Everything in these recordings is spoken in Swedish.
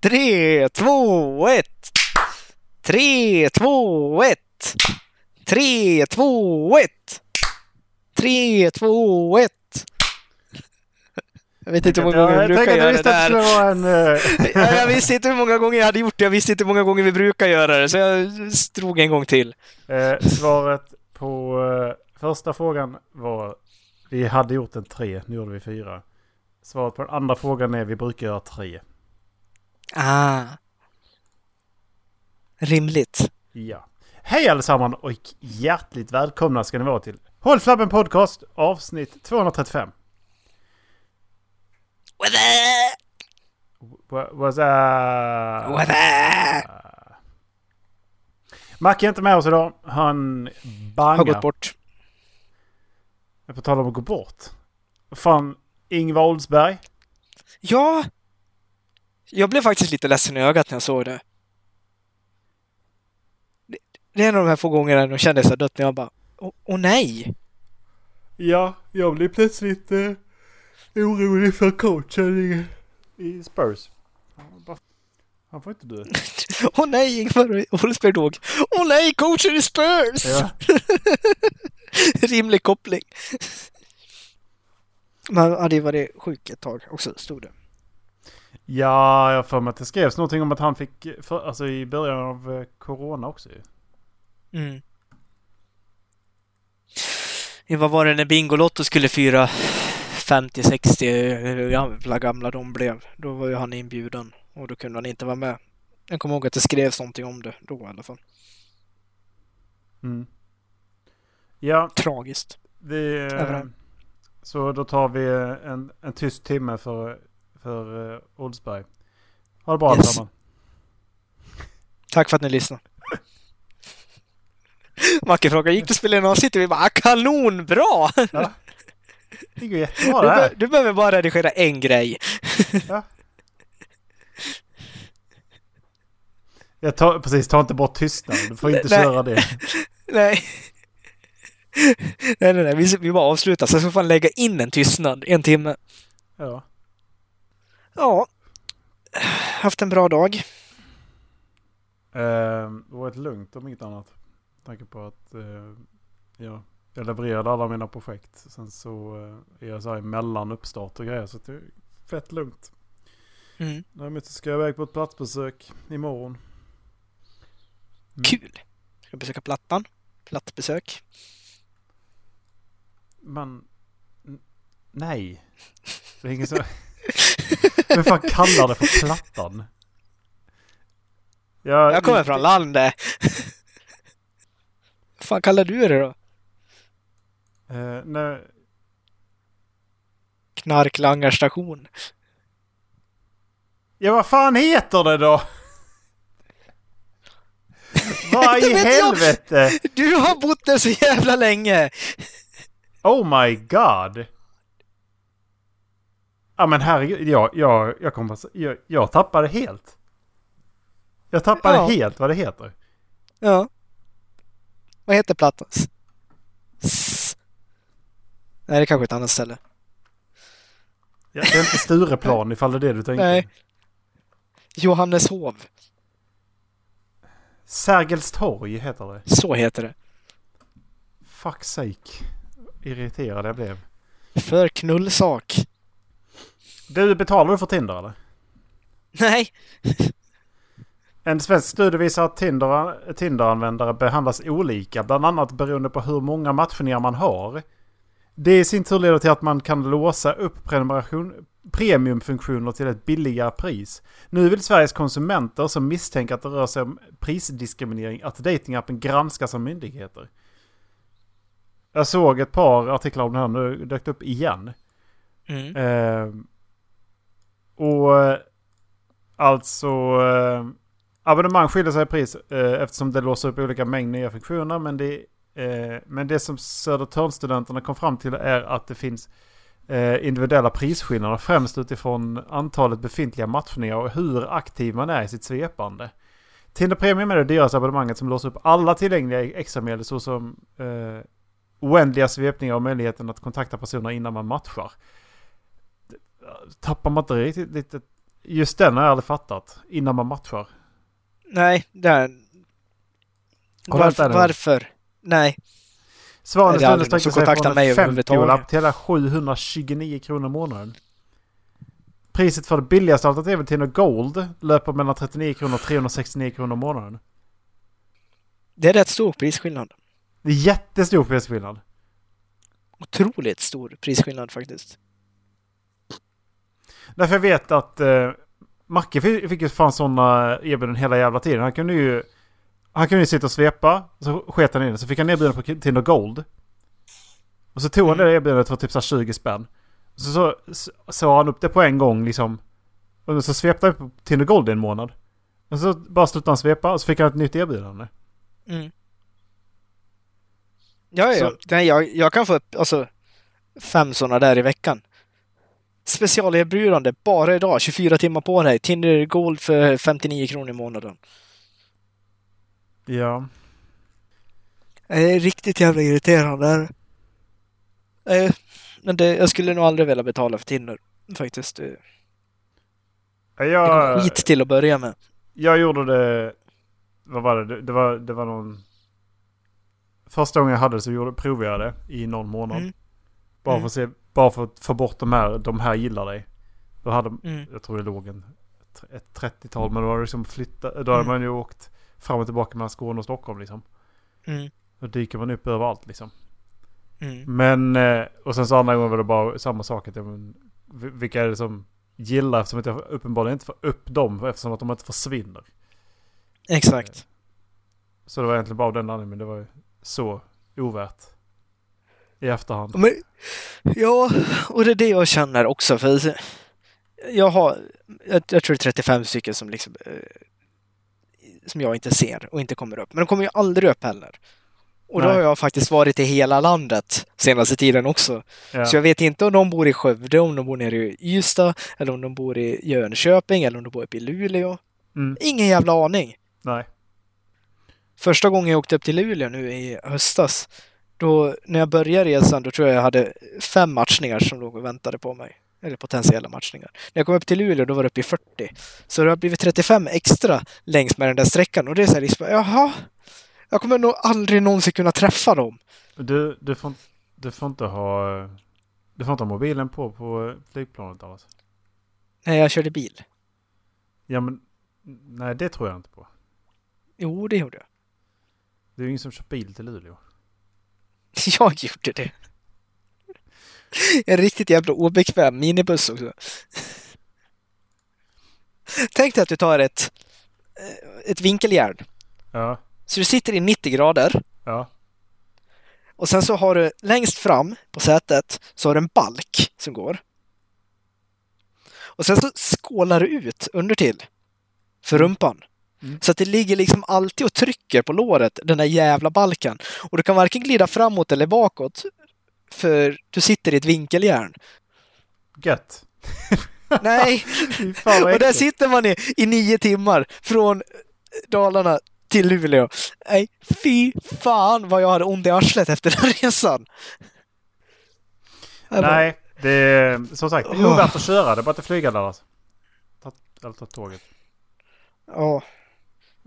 Tre, två, ett. Tre, två, ett. Tre, två, ett. Tre, två, ett. Jag vet inte hur många gånger vi brukar göra det där. eh, Ja, Jag visste inte hur många gånger jag hade gjort det. Jag visste inte hur många gånger vi brukar göra det. Så jag drog en gång till. Eh, svaret på eh, första frågan var vi hade gjort en tre, nu gjorde vi fyra. Svaret på den andra frågan är vi brukar göra tre. Ah. Rimligt. Ja. Hej allesammans och hjärtligt välkomna ska ni vara till Håll Flabben Podcast avsnitt 235. Wha- What's that? What the- Macke är inte med oss idag. Han Har bangar. gått bort. Jag får tala om att gå bort. Fan, Ingvar Oldsberg. Ja. Jag blev faktiskt lite ledsen i ögat när jag såg det. Det- Det är en av de här få gångerna jag kände så dött när jag bara Åh åh nej! Ja, jag blir plötsligt eh, orolig för coachen i, i Spurs. Han får inte dö. Åh nej, Ingvar Oldsberg dog. Åh nej, coachen i Spurs! Ja. Rimlig koppling. Men han hade ju varit sjuk ett tag också, stod det. Ja, jag för mig att det skrevs någonting om att han fick, för, alltså i början av eh, Corona också ju. Mm. Vad var det när Bingolotto skulle fira 50-60, hur jävla gamla de blev. Då var ju han inbjuden och då kunde han inte vara med. Jag kommer ihåg att det skrevs någonting om det då i alla fall. Mm. Ja, Tragiskt. vi, eh, Överallt. så då tar vi en, en tyst timme för, för uh, Oldsberg. Ha det bra Yes. allesammans. Tack för att ni lyssnade. Macke frågar, gick det att spela in avsnitt? Vi bara, "Ah, kanonbra! Ja. Det går jättebra Du, det här. du behöver bara redigera en grej. Jag tar, precis, ta inte bort tystnaden. Du får inte Nej. köra det. Nej. nej, nej, nej. Vi, vi bara avslutar. Sen så får han lägga in en tystnad, en timme. Ja. Ja. Haft en bra dag. Eh, det var varit lugnt om inget annat. Tanke på att eh, ja, jag levererade alla mina projekt. Sen så eh, är jag så här mellan uppstart och grejer. Så det är fett lugnt. Mm. Däremot så ska jag iväg på ett platsbesök imorgon. Mm. Kul! Ska besöka Plattan. Plattbesök. Men nej. Det är ingen så... Vem fan kallar det för plattan? Jag, Jag kommer från landet. Vad fan kallar du det då? Eh, nej, Knarklangarstation. ja vad fan heter det då? Vad i vet jag. helvete? Du har bott där så jävla länge! Oh my god. Ja men herregud, jag, jag, jag, kommer, jag, jag tappade helt. Jag tappade Ja. helt vad det heter. Ja. Vad heter plattan? S- Nej, det är kanske ett annat ställe. Ja, Det är inte Stureplan ifall det är det du tänkte. Nej. Johanneshov. Sergels torg heter det. Så heter det. Fuck sake. Irriterad jag blev. För knullsak. Du, betalar du för Tinder eller? Nej. En svensk studie visar att Tinder, Tinder-användare behandlas olika, bland annat beroende på hur många matchningar man har. Det i sin tur leder till att man kan låsa upp prenumeration, premiumfunktioner till ett billigare pris. Nu vill Sveriges konsumenter som misstänker att det rör sig om prisdiskriminering att datingappen granskas av myndigheter. Jag såg ett par artiklar om det här nu, dök upp igen. Mm. Eh, och eh, alltså eh, abonnemang skiljer sig i pris eh, eftersom det låser upp olika mängd nya funktioner. Men det, eh, men det som Södertörnstudenterna kom fram till är att det finns eh, individuella prisskillnader främst utifrån antalet befintliga matchningar och hur aktiv man är i sitt svepande. Tinder Premium är det dyraste abonnemanget som låser upp alla tillgängliga extramedel såsom eh, oändliga svepningar och möjligheten att kontakta personer innan man matchar. Tappar man inte riktigt lite just den har jag aldrig fattat. Innan man matchar. Nej. Kolla Varför? varför? Nej. Svanen någon som sig från mig en 50 överhuvudtaget. lapp till hela 729 kronor i månaden. Priset för det billigaste alternativet till Gold löper mellan 39 kronor och 369 kronor i månaden. Det är rätt stor prisskillnad. Det är jättestor prisskillnad. Otroligt stor prisskillnad faktiskt. Därför jag vet att eh, Macke fick, fick ju fan sådana erbjudanden hela jävla tiden. Han kunde ju... Han kunde ju sitta och svepa, så sket han in det. Så fick han erbjudande på Tinder Gold. Och så tog han Mm. det erbjudandet för typ så här 20 spänn. Så, så, så sa han upp det på en gång liksom. Och så svepte han på Tinder Gold i en månad. Och så bara slutade han svepa och så fick han ett nytt erbjudande. Mm. Ja, ja. Så- Nej, jag, jag kan få upp alltså, fem sådana där i veckan. Specialerbjudande bara idag, 24 timmar på dig. Tinder Gold för 59 kronor i månaden. Ja. Det är riktigt jävla irriterande. Eh, Men det, jag skulle nog aldrig vilja betala för Tinder. Faktiskt. Det Jag, skit till att börja med. jag gjorde det... Vad var det? Det, det, var, det var någon... Första gången jag hade det så gjorde, provade jag det i någon månad. Mm. Bara Mm. för att se, bara för att få bort de här, de här gillar dig. Då hade, Mm. jag tror det låg en, ett 30-tal, men då hade liksom flyttat, då hade Mm. man ju åkt fram och tillbaka mellan Skåne och Stockholm liksom. Mm. Då dyker man upp överallt liksom. Mm. Men, eh, och sen så andra gången var det bara samma sak. Att, men, vi- vilka är det som gillar eftersom att jag uppenbarligen inte får upp dem eftersom att de inte försvinner. Exakt. Så det var egentligen bara av den anledningen, men det var ju så ovärt. I efterhand. Men, ja, och det är det jag känner också. För jag har, jag, jag tror det är 35 stycken som liksom eh, som jag inte ser och inte kommer upp. Men de kommer ju aldrig upp heller. Och då Nej. har jag faktiskt varit i hela landet senaste tiden också. Ja. Så jag vet inte om de bor i Skövde, om de bor nere i Ystad, eller om de bor i Jönköping, eller om de bor uppe i Luleå. Mm, Ingen jävla aning. nej. Första gången jag åkte upp till Luleå nu i höstas, då när jag började resan, då tror jag jag hade fem matchningar som låg och väntade på mig. Eller potentiella matchningar. När jag kom upp till Luleå, då var det uppe i 40. Så det har blivit 35 extra längs med den där sträckan och det är så här liksom, jaha, jag kommer nog aldrig någonsin kunna träffa dem. Du, du, får, du får inte ha... Du får inte ha mobilen på på flygplanet alltså. Nej, jag körde bil. Ja men... Nej det tror jag inte på. Jo, det gjorde jag. Det är ju ingen som kör bil till Luleå. Jag gjorde det. En riktigt jävla obekväm minibuss också. Tänk dig att du tar ett, eh, ett vinkeljärn. Ja, Så du sitter i 90 grader ja, och sen så har du längst fram på sätet så har du en balk som går. Och sen så skålar du ut under till för rumpan. Mm. Så att det ligger liksom alltid och trycker på låret, den där jävla balken. Och du kan varken glida framåt eller bakåt för du sitter i ett vinkeljärn. gött. Nej, och där sitter man i, i nio timmar från Dalarna till Luleå. Nej, fy fan vad jag hade ont i arslet efter den resan. Jag bara, Nej, det är som sagt det är ovärt att köra. Det är bara att flyga där alltså. Ta, eller ta tåget. Ja,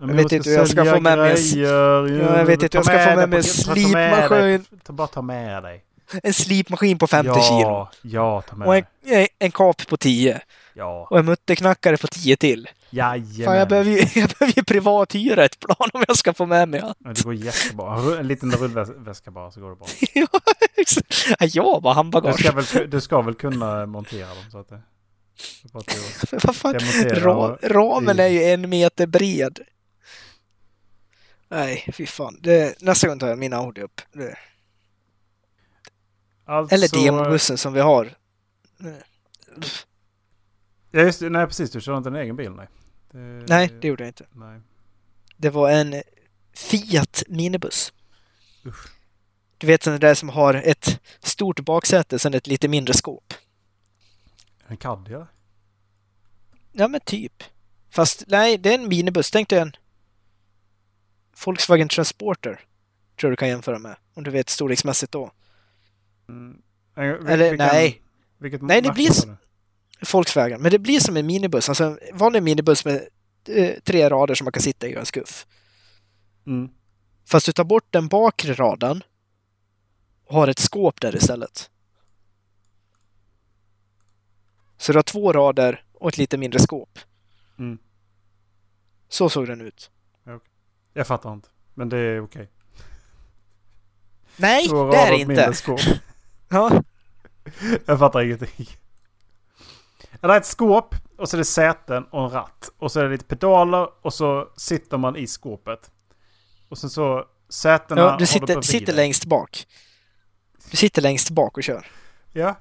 Men Jag vet inte hur jag ska få med mig jag vet inte, jag ska få med mig en slipmaskin. Bara ta med dig. en slipmaskin på 50 ja, kilo. Ja, ta med Och en, dig. en kap på 10. Ja, Och en mutterknackare på 10 till. jajamän. Fan, jag behöver ju jag behöver ju privathyra ett plan om jag ska få med mig allt. Ja, det går jättebra. En liten rullväska bara så går det bra. Ja, Jag Du handbagage. ska väl, du ska väl kunna montera dem så att det... bara du Vad fan? Ra ramen är ju en meter bred. Nej, fy fan. Det, nästa gång tar jag min Audi upp. Det. Alltså, Eller demobussen som vi har. Ja, just det. Nej, precis. Du kör inte en egen bil, nej. Det, Nej, det gjorde jag inte. Nej. Det var en Fiat minibuss. Usch. Du vet den där som har ett stort baksäte, sen ett lite mindre skåp. En Caddy, Ja, men typ. Fast nej, det är en minibuss. Tänk dig en Volkswagen Transporter. Tror du kan jämföra med. Om du vet storleksmässigt då. Mm. Eh, Eller vilken- nej. Vilket Nej, det blir var s- Volkswagen. Men det blir som en minibuss, alltså en vanlig minibuss med eh, tre rader som man kan sitta i och en skuff. Mm. Fast du tar bort den bakre raden och har ett skåp där istället. Så du har två rader och ett lite mindre skåp. Mm. Så såg den ut. Jag fattar inte. Men det är okej. Nej, Två det är det inte. Ja, Jag fattar ingenting. Det är ett skåp och så är det säten och en ratt. Och så är det lite pedaler och så sitter man i skåpet. Och sen så sätena ja du sitter, vidare. sitter längst bak. Du sitter längst bak och kör. Ja.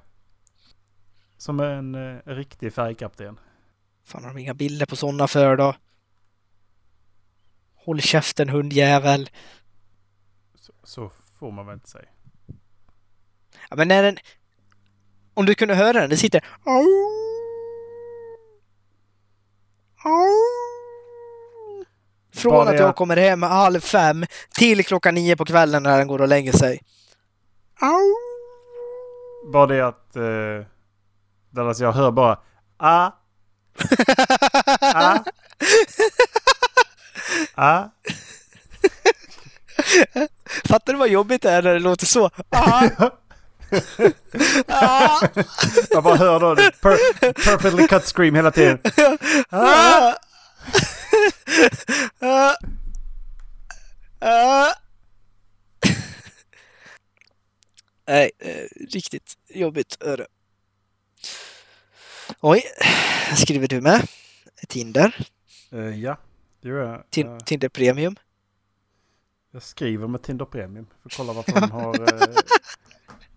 Som en eh, riktig färgkapten. Fan har de inga bilder på sådana för då? Håll käften hundjävel. Så, så får man väl inte säga. Ja, men när den... Om du kunde höra den, den sitter... Från att det jag kommer hem halv fem till klockan nio på kvällen när den går och lägger sig. Bara det att... Eh, Dallas, jag hör bara... Ah, ah, ah. Fattar du vad jobbigt det är när det låter så? Ah! Ah! Jag bara hör då per, perfectly cut scream hela tiden. Ah! Ah! Ah! Nej, eh, riktigt jobbigt är det. Oj, skriver du med? Tinder? Eh, ja, det gör jag. Tin- Jag- Tinder Premium? Jag skriver med Tinder Premium. För att kolla varför de har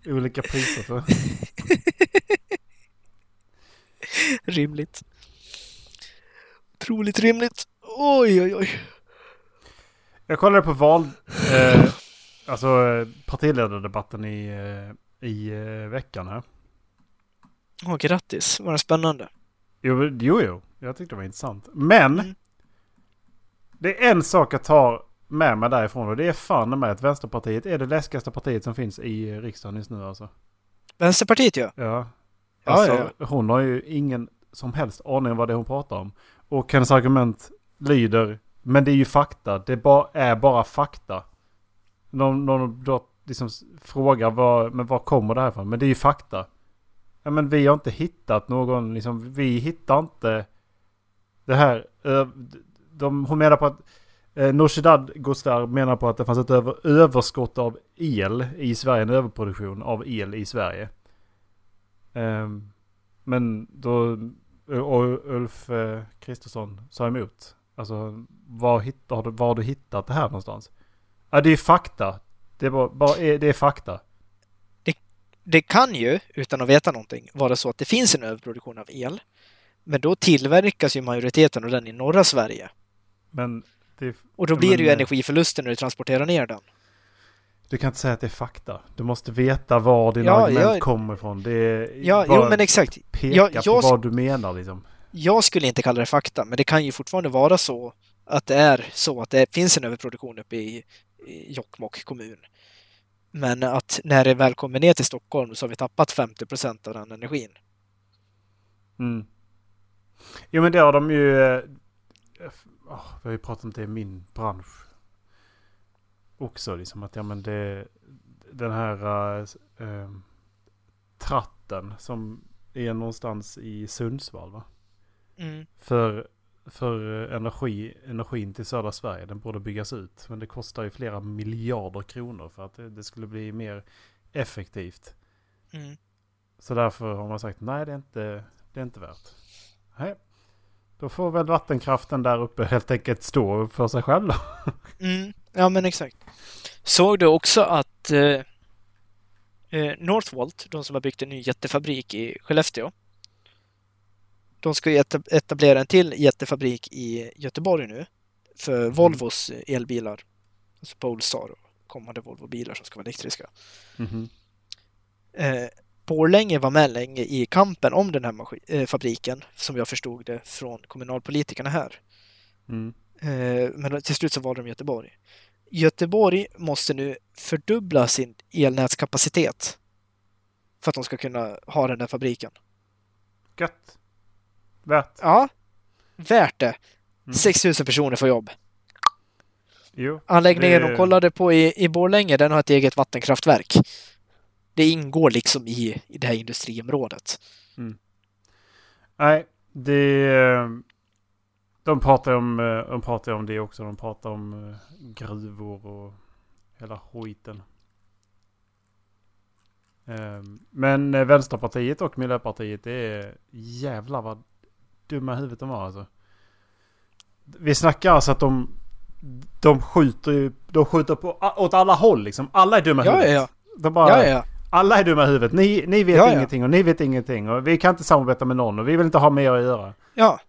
eh, olika priser för. Rimligt. Otroligt rimligt. Oj, oj, oj. Jag kollade på val... Eh, alltså eh, partiledardebatten i, eh, i eh, veckan här. Åh, grattis. Var det spännande? Jo, jo, jo. Jag tyckte det var intressant. Men! Mm. Det är en sak jag tar med mig därifrån och det är fan med att Vänsterpartiet är det läskigaste partiet som finns i riksdagen just nu alltså. Vänsterpartiet ja. Ja. Ja, Alltså, ja, hon har ju ingen som helst aning om vad det är hon pratar om. Och hennes argument lyder, men det är ju fakta. Det ba, är bara fakta. Någon, någon då liksom frågar var, men var kommer det här ifrån? Men det är ju fakta. Ja, men vi har inte hittat någon, liksom, vi hittar inte det här. De, hon menar på att eh, Nooshi Dadgostar menar på att det fanns ett över, överskott av el i Sverige, en överproduktion av el i Sverige. Eh, men då, och Ulf eh, Kristersson sa emot. Alltså, var, hittar, har du- var har du hittat det här någonstans? Ja, det är fakta. Det är, bara, bara, det är fakta. Det kan ju, utan att veta någonting, vara så att det finns en överproduktion av el. Men då tillverkas ju majoriteten av den i norra Sverige. Men, det Och då Ja, blir det ju men, eh, energiförluster när du transporterar ner den. du kan inte säga att det är fakta. Du måste veta var dina Ja, argument jag- kommer ifrån. Det är Ja, bara jo men exakt. peka jag- på vad du menar liksom. Jag skulle inte kalla det fakta, men det kan ju fortfarande vara så att det är så att det finns en överproduktion uppe i, i Jokkmokk kommun. Men att när det väl kommer ner till Stockholm så har vi tappat 50 procent av den energin. Mm. Jo men det har de ju... åh, vi har ju pratat om det i min bransch. Också liksom att ja men det... Den här eh, tratten som är någonstans i Sundsvall va? Mm. För, för eh, energi, energin till södra Sverige. Den borde byggas ut. Men det kostar ju flera miljarder kronor för att det, det skulle bli mer effektivt. Mm. Så därför har man sagt nej det är inte, det är inte värt. Nej. Då får väl vattenkraften där uppe helt enkelt stå för sig själv då. Mm. Ja, men exakt. Såg du också att eh, eh, Northvolt, de som har byggt en ny jättefabrik i Skellefteå, de ska etablera en till jättefabrik i Göteborg nu för Volvos elbilar. Alltså Polestar och kommande Volvo-bilar som ska vara elektriska. Mhm. Eh, Borlänge var med länge i kampen om den här eh, fabriken, som jag förstod det från kommunalpolitikerna här. Mm. Eh, men till slut så valde de Göteborg. Göteborg måste nu fördubbla sin elnätskapacitet för att de ska kunna ha den där fabriken. Gött. Värt. Ja, värt det. Mm. 6 000 personer får jobb. Jo. Anläggningen Det- de kollade på i, i Borlänge, den har ett eget vattenkraftverk. Det ingår liksom i, i det här industriområdet. Nej, det... De pratar om, eh, de pratar om det också. De pratar om eh, gruvor och hela skiten. Eh, Men eh, Vänsterpartiet och Miljöpartiet, det är jävlar vad dumma huvudet de var alltså. Vi snackar alltså att de... De skjuter ju... De skjuter på, åt alla håll liksom. Alla är dumma Ja, huvudet. ja, De bara, ja. ja, ja. Alla är dumma i huvudet. Ni, ni vet Ja, ja. ingenting och ni vet ingenting. Och vi kan inte samarbeta med någon och vi vill inte ha mer att göra. Ja.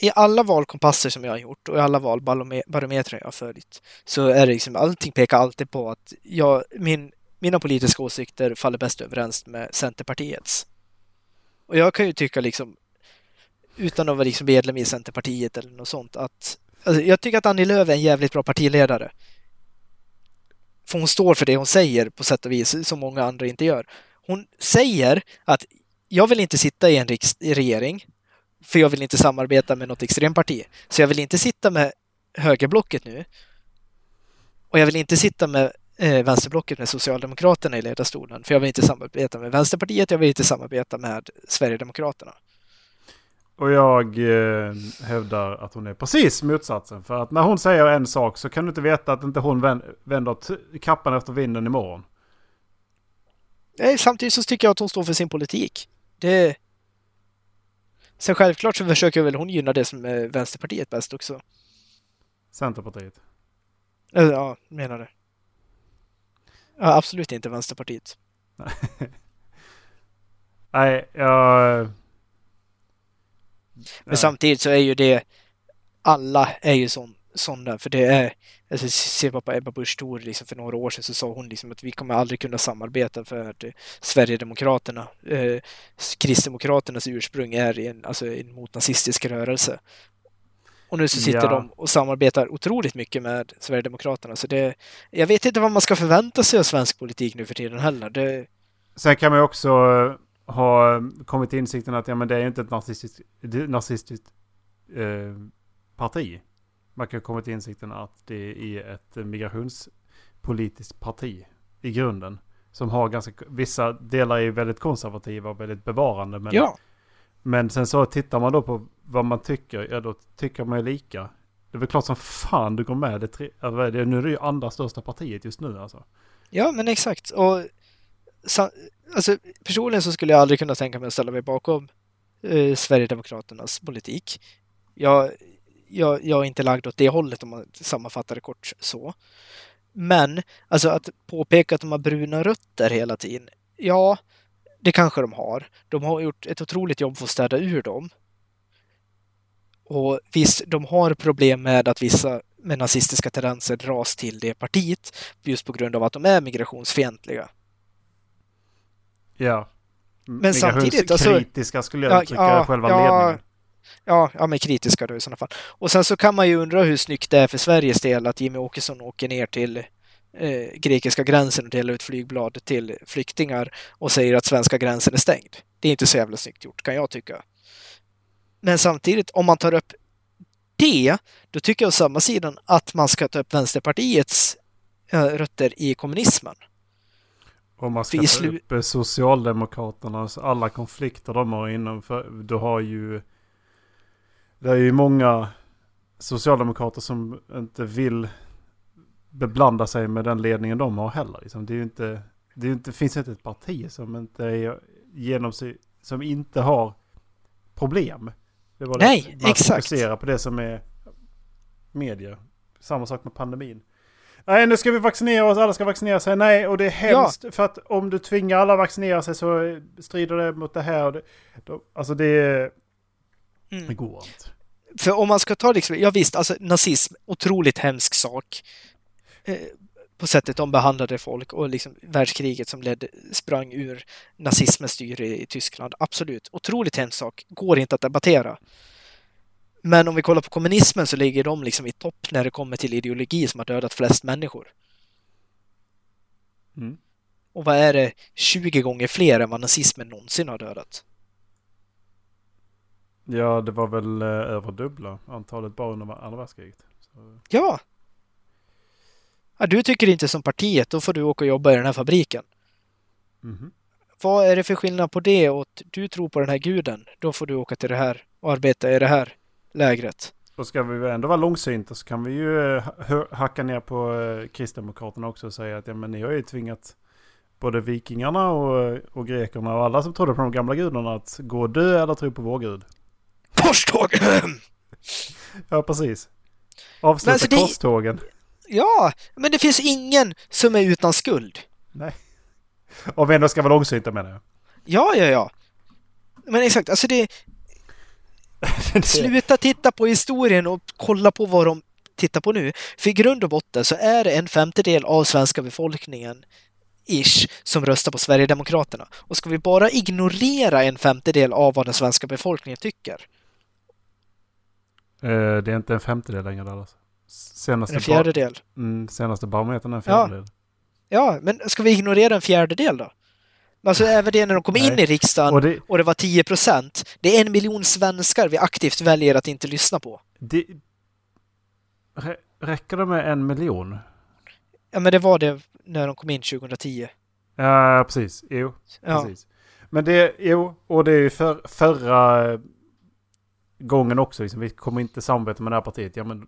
I alla valkompasser som jag har gjort och i alla valbarometrar jag har följt så är det liksom allting pekar alltid på att jag, min, mina politiska åsikter faller bäst överens med Centerpartiets. Och jag kan ju tycka liksom utan att vara liksom medlem i Centerpartiet eller något sånt att alltså jag tycker att Annie Lööf är en jävligt bra partiledare. För hon står för det hon säger på sätt och vis som många andra inte gör. Hon säger att jag vill inte sitta i en riks- i regering för jag vill inte samarbeta med något extremparti. Så jag vill inte sitta med högerblocket nu. Och jag vill inte sitta med eh, vänsterblocket med Socialdemokraterna i ledarstolen. För jag vill inte samarbeta med Vänsterpartiet, jag vill inte samarbeta med Sverigedemokraterna. Och jag eh, hävdar att hon är precis motsatsen. För att när hon säger en sak så kan du inte veta att inte hon vän- vänder kappan efter vinden imorgon. Eh, Samtidigt så tycker jag att hon står för sin politik. Det... Sen självklart så försöker väl hon gynna det som är Vänsterpartiet bäst också. Centerpartiet. Eh, Ja, menar det. Ja, absolut inte Vänsterpartiet. Nej, jag... Men Nej. samtidigt så är ju det alla är ju sån, sådana, för det är alltså, se bara på Ebba Busch Thor liksom för några år sedan så sa hon liksom att vi kommer aldrig kunna samarbeta för att eh, Sverigedemokraterna, eh, Kristdemokraternas ursprung är i en, alltså, en motnazistisk rörelse. Och nu så sitter Ja. de och samarbetar otroligt mycket med Sverigedemokraterna så det, jag vet inte vad man ska förvänta sig av svensk politik nu för tiden heller. Det, Sen kan man ju också eh, ha kommit till insikten att ja, men det är inte ett nazistiskt, nazistiskt eh, parti. Man kan komma till insikten att det är ett migrationspolitiskt parti i grunden. Som har ganska, vissa delar är väldigt konservativa och väldigt bevarande. Men, ja, men sen så tittar man då på vad man tycker, ja då tycker man ju lika. Det är väl klart som fan du går med det, tre, alltså, nu är det ju andra största partiet just nu alltså. Ja, men exakt. Och alltså, personligen så skulle jag aldrig kunna tänka mig att ställa mig bakom eh, Sverigedemokraternas politik. Jag, jag, jag är inte lagd åt det hållet om man sammanfattar det kort så. Men alltså att påpeka att de har bruna rötter hela tiden. Ja, det kanske de har. De har gjort ett otroligt jobb för att städa ur dem. Och visst, de har problem med att vissa med nazistiska tendenser dras till det partiet just på grund av att de är migrationsfientliga. Ja. Men samtidigt, alltså- Migrationskritiska skulle jag Ja, uttrycka ja, själva ja. ledningen. Ja, ja, men kritiska då i sådana fall. Och sen så kan man ju undra hur snyggt det är för Sveriges del att Jimmy Åkesson åker ner till eh, grekiska gränsen och delar ut flygblad till flyktingar och säger att svenska gränsen är stängd. Det är inte så jävla snyggt gjort, kan jag tycka. Men samtidigt, om man tar upp det, då tycker jag å samma sidan att man ska ta upp Vänsterpartiets eh, rötter i kommunismen. Om man ska ta upp eh, Socialdemokraternas alla konflikter de har inom, för, du har ju... Det är ju många socialdemokrater som inte vill beblanda sig med den ledningen de har heller. Liksom. Det, är ju inte, det är inte, finns inte ett parti som inte är genom sig, som inte har problem. Det var Nej, det. Man exakt. fokuserar på det som är media. Samma sak med pandemin. Nej, nu ska vi vaccinera oss, alla ska vaccinera sig. Nej, och det är hemskt. För att om du tvingar alla att vaccinera sig så strider det mot det här. Och det, då, alltså det, det Mm. går inte. För om man ska ta liksom, ja visst, alltså nazism, otroligt hemsk sak. Eh, på sättet de behandlade folk och liksom världskriget som ledde, sprang ur nazismens styre i Tyskland. Absolut, otroligt hemsk sak. Går inte att debattera. Men om vi kollar på kommunismen så ligger de liksom i topp när det kommer till ideologi som har dödat flest människor. Mm. Och vad är det? 20 gånger fler än vad nazismen någonsin har dödat. Ja, det var väl eh, över dubbla antalet bara under andra världskriget. Så. Ja! ja! Du tycker inte som partiet, då får du åka och jobba i den här fabriken. Mhm. Vad är det för skillnad på det och att du tror på den här guden? Då får du åka till det här och arbeta i det här lägret. Och ska vi ändå vara långsynta så kan vi ju eh, hacka ner på eh, Kristdemokraterna också och säga att ja, men ni har ju tvingat både vikingarna och, och grekerna och alla som trodde på de gamla gudarna att gå och dö eller tro på vår gud. Korståg! Ja, precis. Avsluta alltså det- korstågen. ja, men det finns ingen som är utan skuld. Om vi ändå ska vara långsynta menar jag. Ja, ja, ja. Men exakt, alltså det... Sluta titta på historien och kolla på vad de tittar på nu. För i grund och botten så är det en femtedel av svenska befolkningen ish som röstar på Sverigedemokraterna. Och ska vi bara ignorera en femtedel av vad den svenska befolkningen tycker? Eh, det är inte en femtedel längre Dallas. Senaste, En fjärdedel? bar- mm, senaste barometern är en Ja. fjärdedel. Ja, men ska vi ignorera en fjärdedel då? Alltså även det när de kom in Nej. i riksdagen Och det, och det var 10 procent. Det är en miljon svenskar vi aktivt väljer att inte lyssna på. det rä- räcker det med en miljon? Ja, men det var det när de kom in 2010. Ja, precis. Jo, Ja, precis. Men det, jo, och det är ju för, förra gången också. Liksom, vi kommer inte samarbeta med det här partiet. Ja, men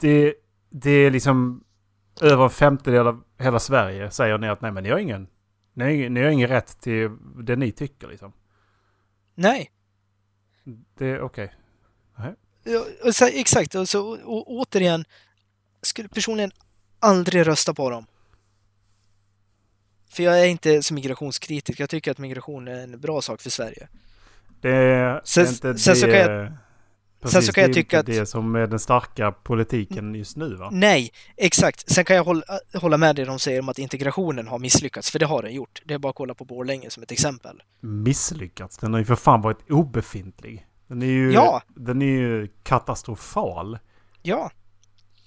det, det är liksom över en femtedel av hela Sverige säger ni att nej men ni har ingen, ni ni har ingen rätt till det ni tycker liksom. nej. Det är okej. Ja, och så, exakt, och, så, och, återigen, skulle personligen aldrig rösta på dem. För jag är inte så migrationskritiker. Jag tycker att migration är en bra sak för Sverige. Det är Sen- inte sen det... så kan jag- precis, så kan jag det är tycka inte att- det som är den starka politiken just nu va? Nej, exakt. Sen kan jag hålla, hålla med det de säger om att integrationen har misslyckats, för det har den gjort. Det är bara att kolla på Borlänge som ett exempel. Misslyckats. Den har ju för fan varit obefintlig. Den är ju, Ja. den är ju katastrofal. Ja,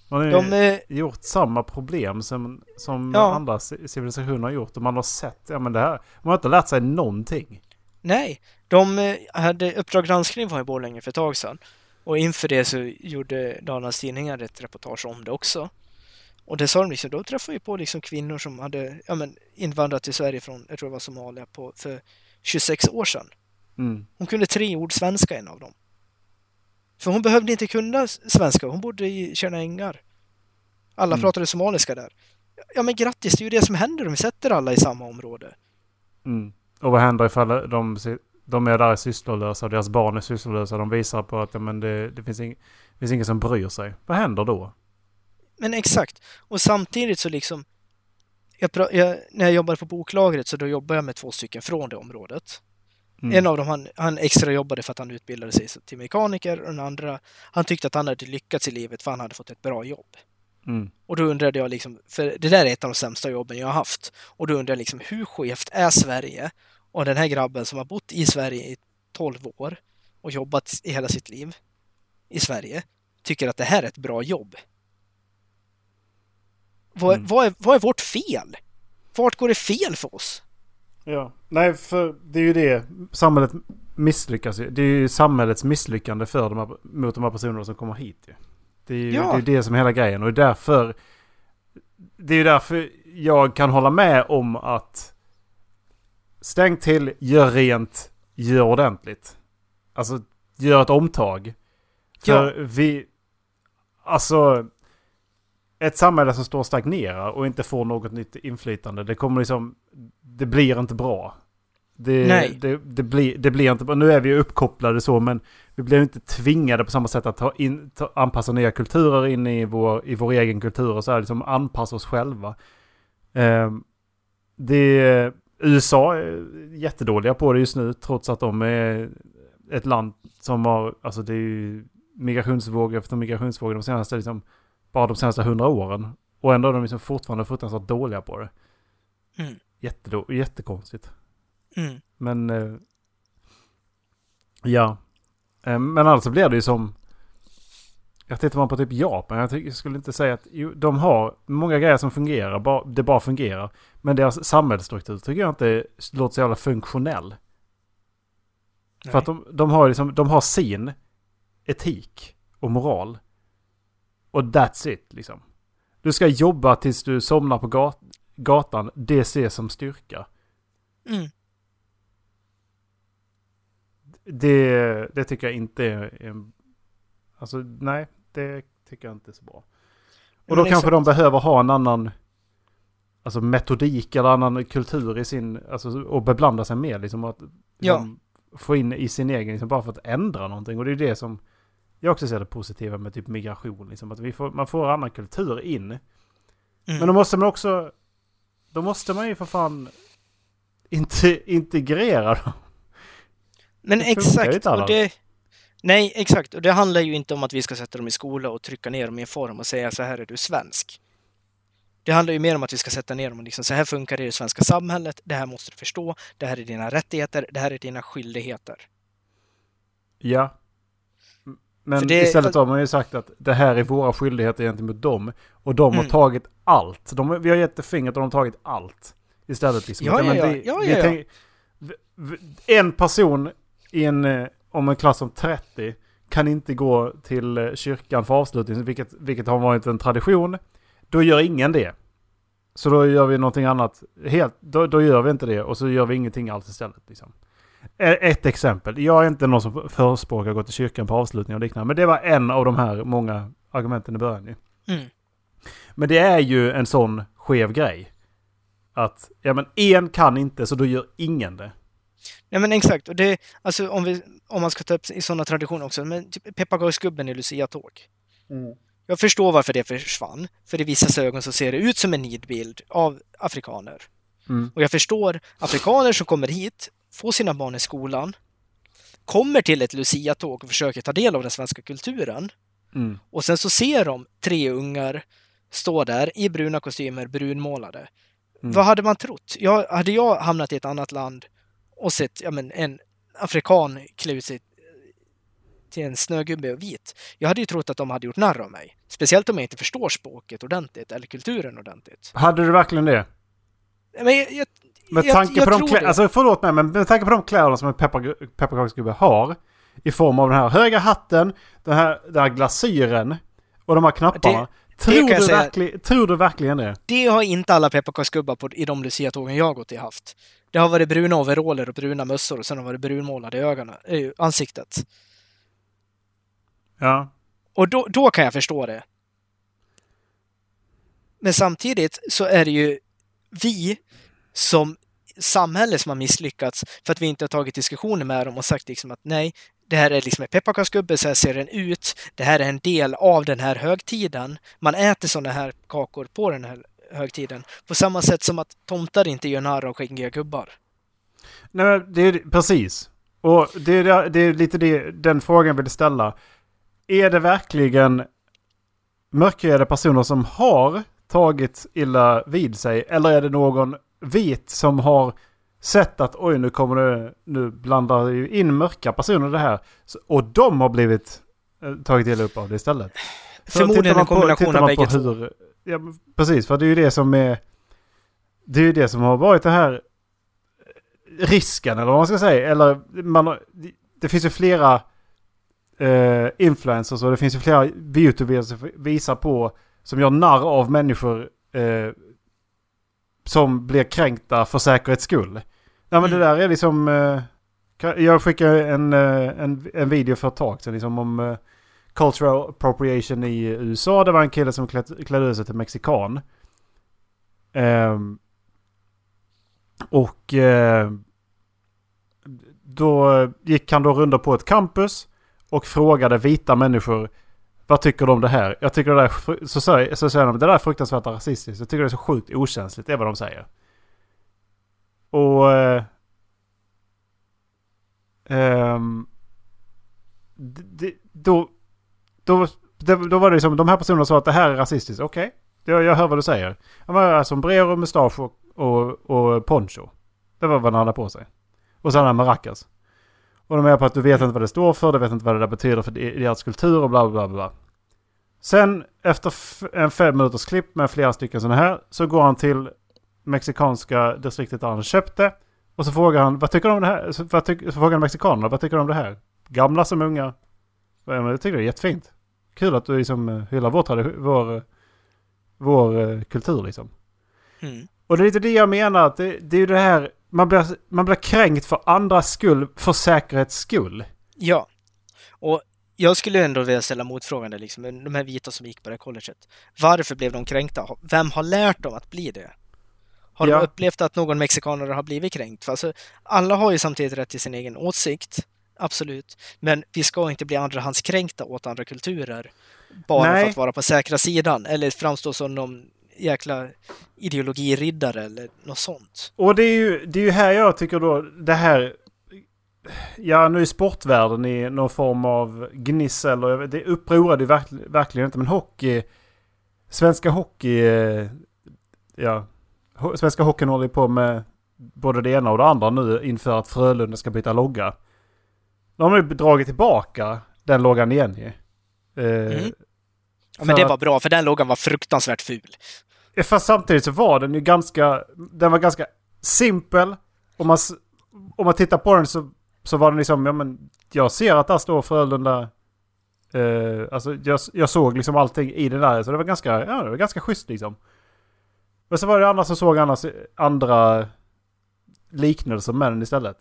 Man har de... eh, gjort samma problem som, som Ja. andra ci- civilisationer har gjort. Och man har sett, ja men det här, man har inte lärt sig någonting. Nej, de eh, hade Uppdrag granskning var i Borlänge för ett tag sedan. Och inför det så gjorde Dalarnas Tidningar ett reportage om det också. Och det sa de liksom, då träffade vi på liksom kvinnor som hade ja, men, invandrat till Sverige från, jag tror det var Somalia, på, för 26 år sedan. Mm. Hon kunde tre ord svenska, en av dem. För hon behövde inte kunna svenska, hon bodde i Tjärna Ängar. Alla Mm. pratade somaliska där. Ja men grattis, det är ju det som händer om vi sätter alla i samma område. Mm. Och vad händer ifall de, de är där sysslolösa och deras barn är sysslolösa? De visar på att ja, men det, det, finns ing, det finns ingen som bryr sig. Vad händer då? Men exakt. Och samtidigt så liksom... Jag, jag, när jag jobbade på boklagret så då jobbade jag med två stycken från det området. Mm. En av dem han, han extra jobbade för att han utbildade sig till mekaniker och den andra han tyckte att han hade lyckats i livet för han hade fått ett bra jobb. Mm. Och då undrade jag liksom, för det där är ett av de sämsta jobben jag har haft. Och då undrade jag liksom, hur skevt är Sverige? Och den här grabben som har bott i Sverige i 12 år och jobbat i hela sitt liv i Sverige tycker att det här är ett bra jobb. Vad, Mm. vad, är, vad är vårt fel? Vart går det fel för oss? Ja, nej för det är ju det. Samhället misslyckas ju. Det är ju samhällets misslyckande för de här, mot de här personerna som kommer hit ju. Det är ju Ja. det, är det som är hela grejen och därför det är ju därför jag kan hålla med om att stäng till, gör rent, gör ordentligt. Alltså gör ett omtag. För vi, alltså ett samhälle som står och stagnerar och inte får något nytt inflytande, det kommer liksom, det blir inte bra. Det, Nej. Det, det, blir, det blir inte bra. Nu är vi uppkopplade så, men vi blir inte tvingade på samma sätt att ta in, ta, anpassa nya kulturer in i vår, i vår egen kultur och så här, liksom anpassa oss själva. Ehm, det, USA är jättedåliga på det just nu, trots att de är ett land som har, alltså det är ju migrationsvåg efter migrationsvåg de senaste, liksom, bara de senaste hundra åren. Och ändå är de liksom fortfarande fruktansvärt dåliga på det. Mm. Jättedå, jättekonstigt. Mm. Men eh, ja. Eh, men alltså blir det ju som... Jag tittar man på typ Japan. Jag, tycker, jag skulle inte säga att jo, de har många grejer som fungerar. Bara, det bara fungerar. Men deras samhällsstruktur tycker jag inte låter så jävla funktionell. För att de, de, har liksom, de har sin etik och moral. Och that's it liksom. Du ska jobba tills du somnar på gat gatan. Det ses som styrka. Mm. Det, det tycker jag inte är alltså nej, det tycker jag inte är så bra. Och då kanske exakt. de behöver ha en annan alltså metodik eller annan kultur i sin, alltså och beblanda sig mer liksom. Att Ja. få in i sin egen, liksom, bara för att ändra någonting. Och det är det som jag också ser det positiva med typ migration. Liksom, att vi får, man får annan kultur in. Mm. Men då måste man också, då måste man ju för fan inte integrera dem. Men exakt. Och det, nej, exakt. Och det handlar ju inte om att vi ska sätta dem i skola och trycka ner dem i en form och säga så här är du svensk. Det handlar ju mer om att vi ska sätta ner dem och liksom så här funkar det i det svenska samhället. Det här måste du förstå. Det här är dina rättigheter. Det här är dina skyldigheter. Ja. Men det- istället har man ju sagt att det här är våra skyldigheter gentemot dem. Och de har Mm. tagit allt. De, vi har gett det fingret och de har tagit allt. Istället liksom. Ja, ja, ja. vi- Ja, vi ja, ja. tänk- v- v- En person i en, eh, om en klass om 30 kan inte gå till eh, kyrkan för avslutning, vilket, vilket har varit en tradition. Då gör ingen det. Så då gör vi någonting annat. Helt, då, då gör vi inte det och så gör vi ingenting alls istället. Liksom. E- Ett exempel. Jag är inte någon som förespråkar att gå till kyrkan på avslutning och liknande. Men det var en av de här många argumenten i början. Mm. Men det är ju en sån skev grej. Att, ja men en kan inte så då gör ingen det. Ja men exakt. Och det, alltså om, vi, om man ska ta upp i sådana traditioner också, men typ pepparkaksgubben i Lucia-tåg. Jag förstår varför det försvann. För i vissa ögon så ser det ut som en nidbild av afrikaner. Mm. Och jag förstår afrikaner som kommer hit, får sina barn i skolan, kommer till ett Lucia-tåg och försöker ta del av den svenska kulturen. Mm. Och sen så ser de tre ungar stå där i bruna kostymer, brunmålade. Mm. Vad hade man trott? Jag, hade jag hamnat i ett annat land och sett ja, men, en afrikan klä ut sig till en snögubbe och vit. Jag hade ju trott att de hade gjort narr av mig. Speciellt om jag inte förstår språket ordentligt eller kulturen ordentligt. Hade du verkligen det? Men jag, jag, Med jag, tanke jag på de tror klä- det. alltså förlåt mig, men med tanke på de kläder som en peppar- pepparkaksgubbe har. I form av den här höga hatten, den här, den här glasyren och de här knapparna. tror, kan jag du säga- verkligen, tror du verkligen det? Det har inte alla pepparkaksgubbar på, i de Lucia-tågen jag har gått i haft. Det har varit bruna overaller och bruna mössor och sen har det varit brunmålade ögonen, äh, ansiktet. Ja. Och då, då kan jag förstå det. Men samtidigt så är det ju vi som samhälle som har misslyckats för att vi inte har tagit diskussioner med dem och sagt liksom att nej, det här är liksom en pepparkaksgubbe, så här ser den ut. Det här är en del av den här högtiden. Man äter sådana här kakor på den här högtiden. På samma sätt som att tomtar inte gör narr av skäggiga gubbar. Nej, men det är precis. Och det är, det är lite det, den frågan jag vill ställa. Är det verkligen mörkhyade personer som har tagit illa vid sig? Eller är det någon vit som har sett att oj nu kommer det, nu blandar ju in mörka personer det här. Och de har blivit eh, tagit illa upp av det istället. Så Förmodligen en kombination av bägge två. hur, ja, Precis, för det är ju det som är... Det är ju det som har varit det här risken, eller vad man ska säga. Eller man, det finns ju flera eh, influencers och det finns ju flera youtubers som visar på, som gör narr av människor eh, som blir kränkta för säkerhets skull. Ja men Mm. det där är liksom... Eh, jag skickade en, eh, en, en video för ett tag sedan liksom om eh, cultural appropriation i USA. Det var en kille som klädde ut sig till mexikan. Um, och uh, då gick han då runda på ett campus och frågade vita människor vad tycker du om det här? Jag tycker det där, är så säger, så säger de det där är fruktansvärt rasistiskt. Jag tycker det är så sjukt okänsligt. Det är vad de säger. Och... Eh, um, då, då, då var det liksom, de här personerna sa att det här är rasistiskt. Okej, jag, jag hör vad du säger. Han var sombrero, mustasch och, och, och poncho. Det var vad han hade på sig. Och sen hade han maracas. Och de är på att du vet inte vad det står för, du vet inte vad det där betyder för deras kultur och bla bla bla. Sen efter en fem minuters klipp med flera stycken sådana här så går han till mexikanska distriktet där han köpte. Och så frågar han, vad tycker du om det här? Så, vad tyck, så frågar han mexikanerna, vad tycker du om det här? Gamla som unga. Jag tycker det är jättefint. Kul att du liksom eh, hyllar vår, vår, eh, vår eh, kultur liksom. Mm. Och det är lite det jag menar, att det, det är ju det här, man blir, man blir kränkt för andras skull, för säkerhets skull. Ja. Och jag skulle ändå vilja ställa motfrågan där liksom, de här vita som gick på det här colleget. Varför blev de kränkta? Vem har lärt dem att bli det? Har Ja. de upplevt att någon mexikanare har blivit kränkt? Alltså, alla har ju samtidigt rätt till sin egen åsikt, absolut. Men vi ska inte bli andrahandskränkta åt andra kulturer bara Nej. för att vara på säkra sidan eller framstå som någon jäkla ideologiriddare eller något sånt. Och det är ju, det är ju här jag tycker då, det här... Ja, nu är sportvärlden i någon form av gnissel och det upprorade ju verkl, verkligen inte. Men hockey... Svenska hockey... eh, Ja. Svenska hockeyn håller ju på med både det ena och det andra nu inför att Frölunda ska byta logga. De har ju dragit tillbaka den loggan igen ju. Eh, Mm. Ja, men det var bra, för den loggan var fruktansvärt ful. Fast samtidigt så var den ju ganska... Den var ganska simpel. Om man, om man tittar på den så, så var den liksom... Ja, men jag ser att där står Frölunda... Eh, alltså jag, jag såg liksom allting i det där. Så det var ganska, ja, det var ganska schysst liksom. Men så var det andra som såg annars, andra liknelser med den istället.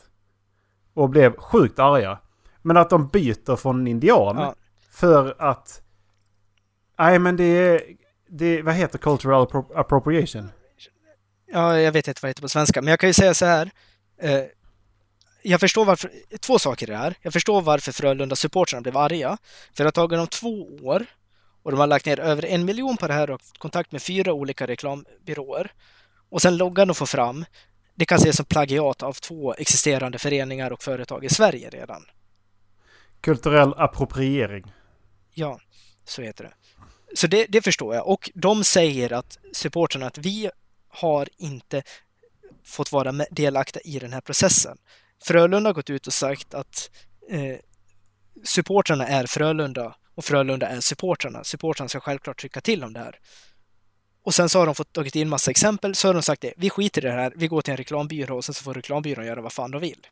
Och blev sjukt arga. Men att de byter från en indian Ja. för att... Nej men det är... Det, vad heter cultural appro- appropriation? Ja, jag vet inte vad det heter på svenska, men jag kan ju säga så här. Eh, jag förstår varför, två saker är det här. Jag förstår varför Frölunda-supportrarna blev arga. För det har tagit dem två år och de har lagt ner över en miljon på det här och kontakt med fyra olika reklambyråer. Och sen loggan de får fram, det kan ses som plagiat av två existerande föreningar och företag i Sverige redan. Kulturell appropriering. Ja, så heter det. Så det, det förstår jag. Och de säger att supportrarna att vi har inte fått vara med- delaktiga i den här processen. Frölunda har gått ut och sagt att eh, supportrarna är Frölunda och Frölunda är supportrarna. Supportrarna ska självklart trycka till om det här. Och sen så har de fått tagit in massa exempel, så har de sagt det, vi skiter i det här, vi går till en reklambyrå och sen så får reklambyrån göra vad fan de vill.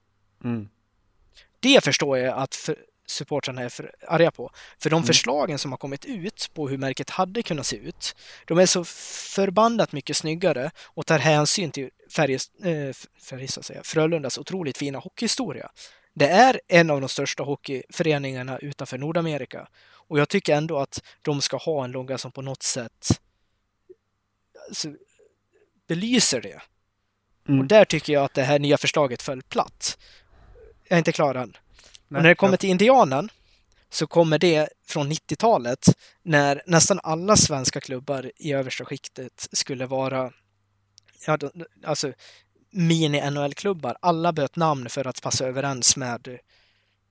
Mm. Det förstår jag att för, supportrarna är för arga på. För de förslagen som har kommit ut på hur märket hade kunnat se ut, de är så förbannat mycket snyggare och tar hänsyn till Färjes, eh, säga, Frölundas otroligt fina hockeyhistoria. Det är en av de största hockeyföreningarna utanför Nordamerika. Och jag tycker ändå att de ska ha en logga som på något sätt belyser det. Mm. Och där tycker jag att det här nya förslaget föll platt. Jag är inte klar än. Nej, när det kommer till Indianen så kommer det från 90-talet när nästan alla svenska klubbar i översta skiktet skulle vara ja, alltså mini-NHL-klubbar. Alla böt namn för att passa överens med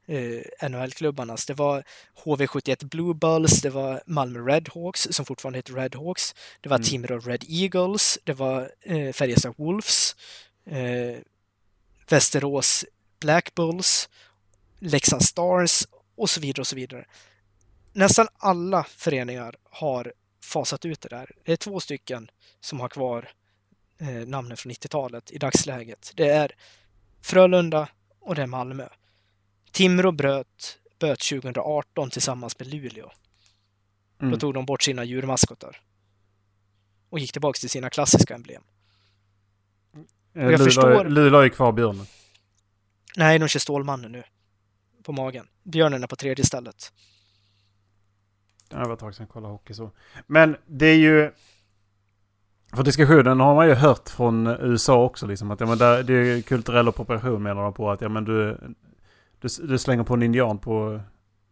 eh, NHL-klubbarnas. Det var HV71 Blue Bulls, det var Malmö Redhawks som fortfarande heter Redhawks. Det var Mm. Timrå Red Eagles, det var eh, Färjestad Wolves, eh, Västerås Black Bulls, Leksand Stars och så vidare och så vidare. Nästan alla föreningar har fasat ut det där. Det är två stycken som har kvar eh, namnen från 90-talet i dagsläget. Det är Frölunda och det är Malmö. Timrå bröt, böt 2018 tillsammans med Luleå. Mm. Då tog de bort sina djurmaskotar. Och gick tillbaka till sina klassiska emblem. Eh, Luleå- förstår- Luleå ju kvar björnen. Nej, de kör Stålmannen nu. På magen. Björnen är på tredje stället. Det var ett tag sedan jag kollade hockey så. Men det är ju... För diskussionen har man ju hört från USA också liksom. Att ja, men där, det är kulturell appropriation menar de på. Att ja men du, du, du slänger på en indian på,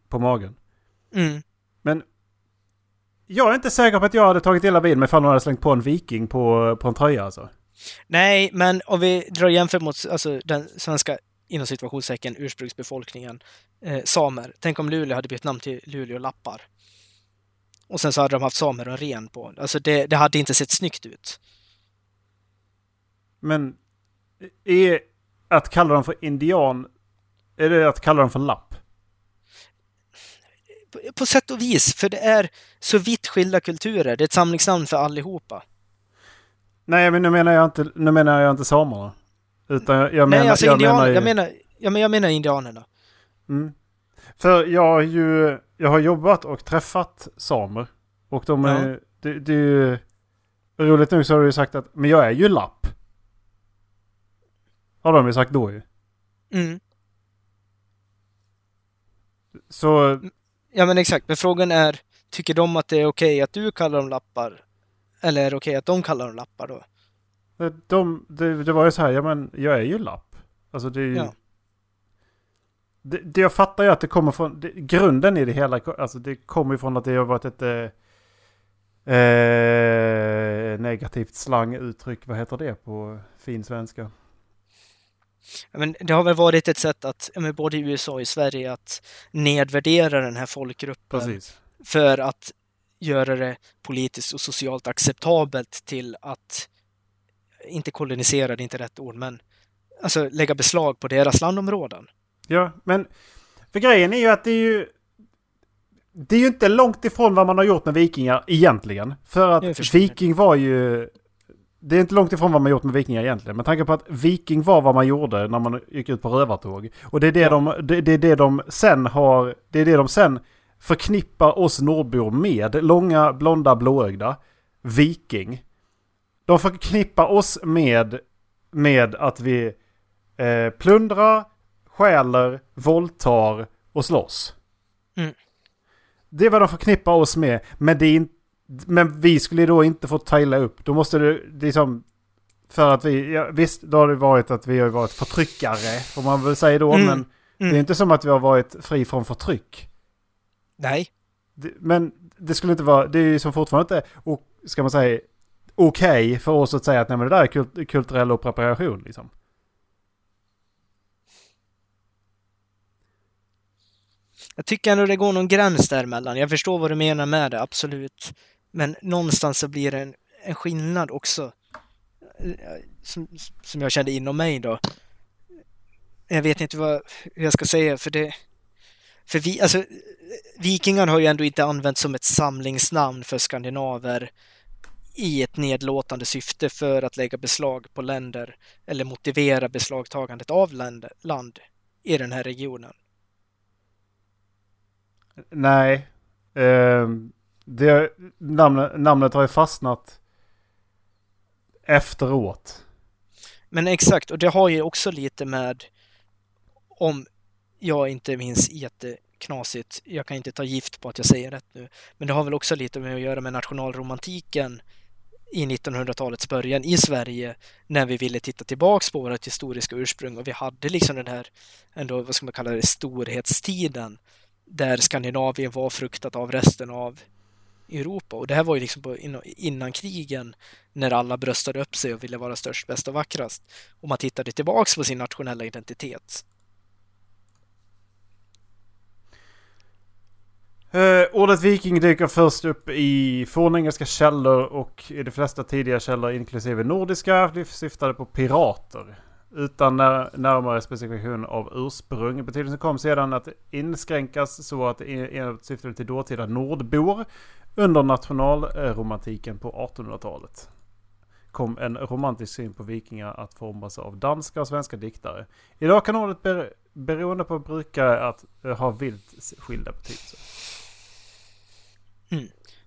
på magen. Mm. Jag är inte säker på att jag hade tagit illa vid mig ifall någon hade slängt på en viking på, på en tröja alltså. Nej, men om vi drar jämfört mot alltså, den svenska inom situationstecken ursprungsbefolkningen, eh, samer. Tänk om Luleå hade bytt namn till Luleå lappar. Och sen så hade de haft samer och ren på. Alltså det, det hade inte sett snyggt ut. Men är att kalla dem för indian, är det att kalla dem för lapp? På, sätt och vis, för det är så vitt skilda kulturer. Det är ett samlingsnamn för allihopa. Nej men nu menar jag inte, nu menar jag inte samerna. Utan jag, jag menar... Nej, alltså jag indianer, menar, jag menar, ja, men jag menar indianerna. Mm. För jag har ju jag har jobbat och träffat samer. Och de är, Ja. det, det är ju... Roligt nog så har du ju sagt att men jag är ju lapp. Har de ju sagt då ju. Mm. Så Ja men exakt, men frågan är, tycker de att det är okej att du kallar dem lappar? Eller är det okej att de kallar dem lappar då? de, det, det var ju så här, ja men jag är ju lapp. Alltså det är ju... Ja. Det, det jag fattar ju att det kommer från, det, grunden i det hela, alltså det kommer ju från att det har varit ett eh, eh, negativt slanguttryck. Vad heter det på fin svenska? Men det har väl varit ett sätt att, men både i USA och i Sverige, att nedvärdera den här folkgruppen Precis. för att göra det politiskt och socialt acceptabelt till att, inte kolonisera, det är inte rätt ord, men alltså lägga beslag på deras landområden. Ja, men för grejen är ju att det är ju... Det är ju inte långt ifrån vad man har gjort med vikingar egentligen. För att viking var ju... Det är inte långt ifrån vad man gjort med vikingar egentligen. Med tanke på att viking var vad man gjorde när man gick ut på rövartåg. Och det är det, Ja. de, det, det är det de sen har... Det är det de sen förknippar oss nordbor med. Långa, blonda, blåögda. Viking. De förknippar oss med, med att vi eh, plundrar, stjäler, våldtar och slåss. Mm. Det är vad de förknippar oss med. Men, det är men vi skulle då inte få ta illa upp. Då måste det liksom... För att vi... Ja, visst, då har det varit att vi har varit förtryckare, får man väl säga då. Mm. Men det är Mm. inte som att vi har varit fri från förtryck. Nej, Det, men det skulle inte vara... Det är ju som fortfarande inte... Och, ska man säga... Okej för oss att säga att nej, men det där är kult, kulturell appropriation liksom. Jag tycker ändå det går någon gräns däremellan. Jag förstår vad du menar med det, absolut. Men någonstans så blir det en, en skillnad också. Eh, som, som jag kände inom mig då. Jag vet inte vad, hur jag ska säga, för det... För vi, alltså, vikingar har ju ändå inte använts som ett samlingsnamn för skandinaver i ett nedlåtande syfte för att lägga beslag på länder eller motivera beslagtagandet av länder, land i den här regionen. Nej. um, det, namnet, namnet har ju fastnat efteråt. Men exakt, och det har ju också lite med om jag inte minns jätteknasigt, jag kan inte ta gift på att jag säger rätt nu, men det har väl också lite med att göra med nationalromantiken i 1900-talets början i Sverige när vi ville titta tillbaks på vårt historiska ursprung och vi hade liksom den här, ändå vad ska man kalla det, storhetstiden där Skandinavien var fruktat av resten av Europa och det här var ju liksom på, innan, krigen när alla bröstade upp sig och ville vara störst, bäst och vackrast och man tittade tillbaks på sin nationella identitet. Eh, ordet viking dyker först upp i fornengelska källor och i de flesta tidiga källor inklusive nordiska. Det syftade på pirater. Utan när, närmare specifikation av ursprung. Betydelsen kom sedan att inskränkas så att det enbart syftade till dåtida nordbor under nationalromantiken på 1800-talet. Kom en romantisk syn på vikingar att formas av danska och svenska diktare. Idag kan ordet ber, beroende på brukare att eh, ha vilt skilda betydelser.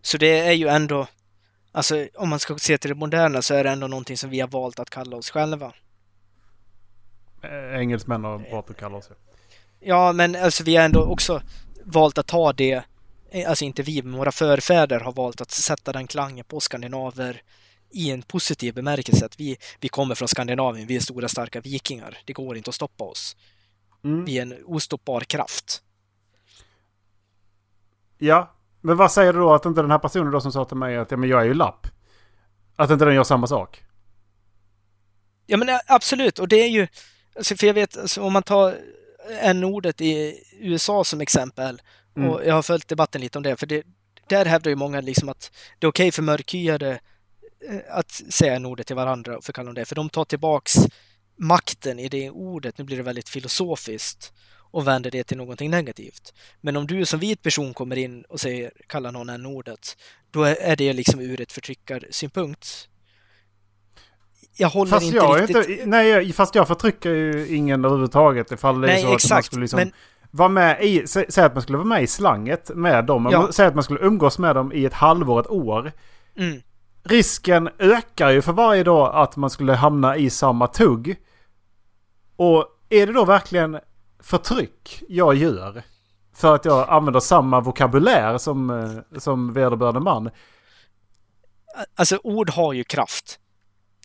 Så det är ju ändå, alltså om man ska se till det moderna så är det ändå någonting som vi har valt att kalla oss själva. Eh, Engelsmän har valt att kalla oss det. Ja, men alltså vi har ändå också valt att ta det, alltså inte vi, men våra förfäder har valt att sätta den klangen på skandinaver i en positiv bemärkelse. Att vi, vi kommer från Skandinavien, vi är stora starka vikingar. Det går inte att stoppa oss. Mm. Vi är en ostoppbar kraft. Ja, men vad säger du då att inte den här personen då som sa till mig att ja, men jag är ju lapp. Att inte den gör samma sak? Ja men ä, absolut, och det är ju, alltså, för jag vet, alltså, om man tar n-ordet i USA som exempel, Mm. och jag har följt debatten lite om det, för det, där hävdar ju många liksom att det är okej för mörkhyade eh, att säga n-ordet till varandra och förkalla dem det, för de tar tillbaks makten i det ordet, nu blir det väldigt filosofiskt, och vänder det till någonting negativt. Men om du som vit person kommer in och säger, kallar någon n-ordet, då är det liksom ur ett förtryckarsynpunkt jag håller Fast inte jag, riktigt... inte, nej, fast jag förtrycker ju ingen överhuvudtaget ifall det är Nej, så att man exakt. skulle liksom Men vara med i, sä, säg att man skulle vara med i slanget med dem. Ja. Säg att man skulle umgås med dem i ett halvår, ett år. mm, Risken ökar ju för varje dag att man skulle hamna i samma tugg. Och är det då verkligen förtryck jag gör? För att jag använder samma vokabulär som, eh, som vederbörande man. alltså ord har ju kraft.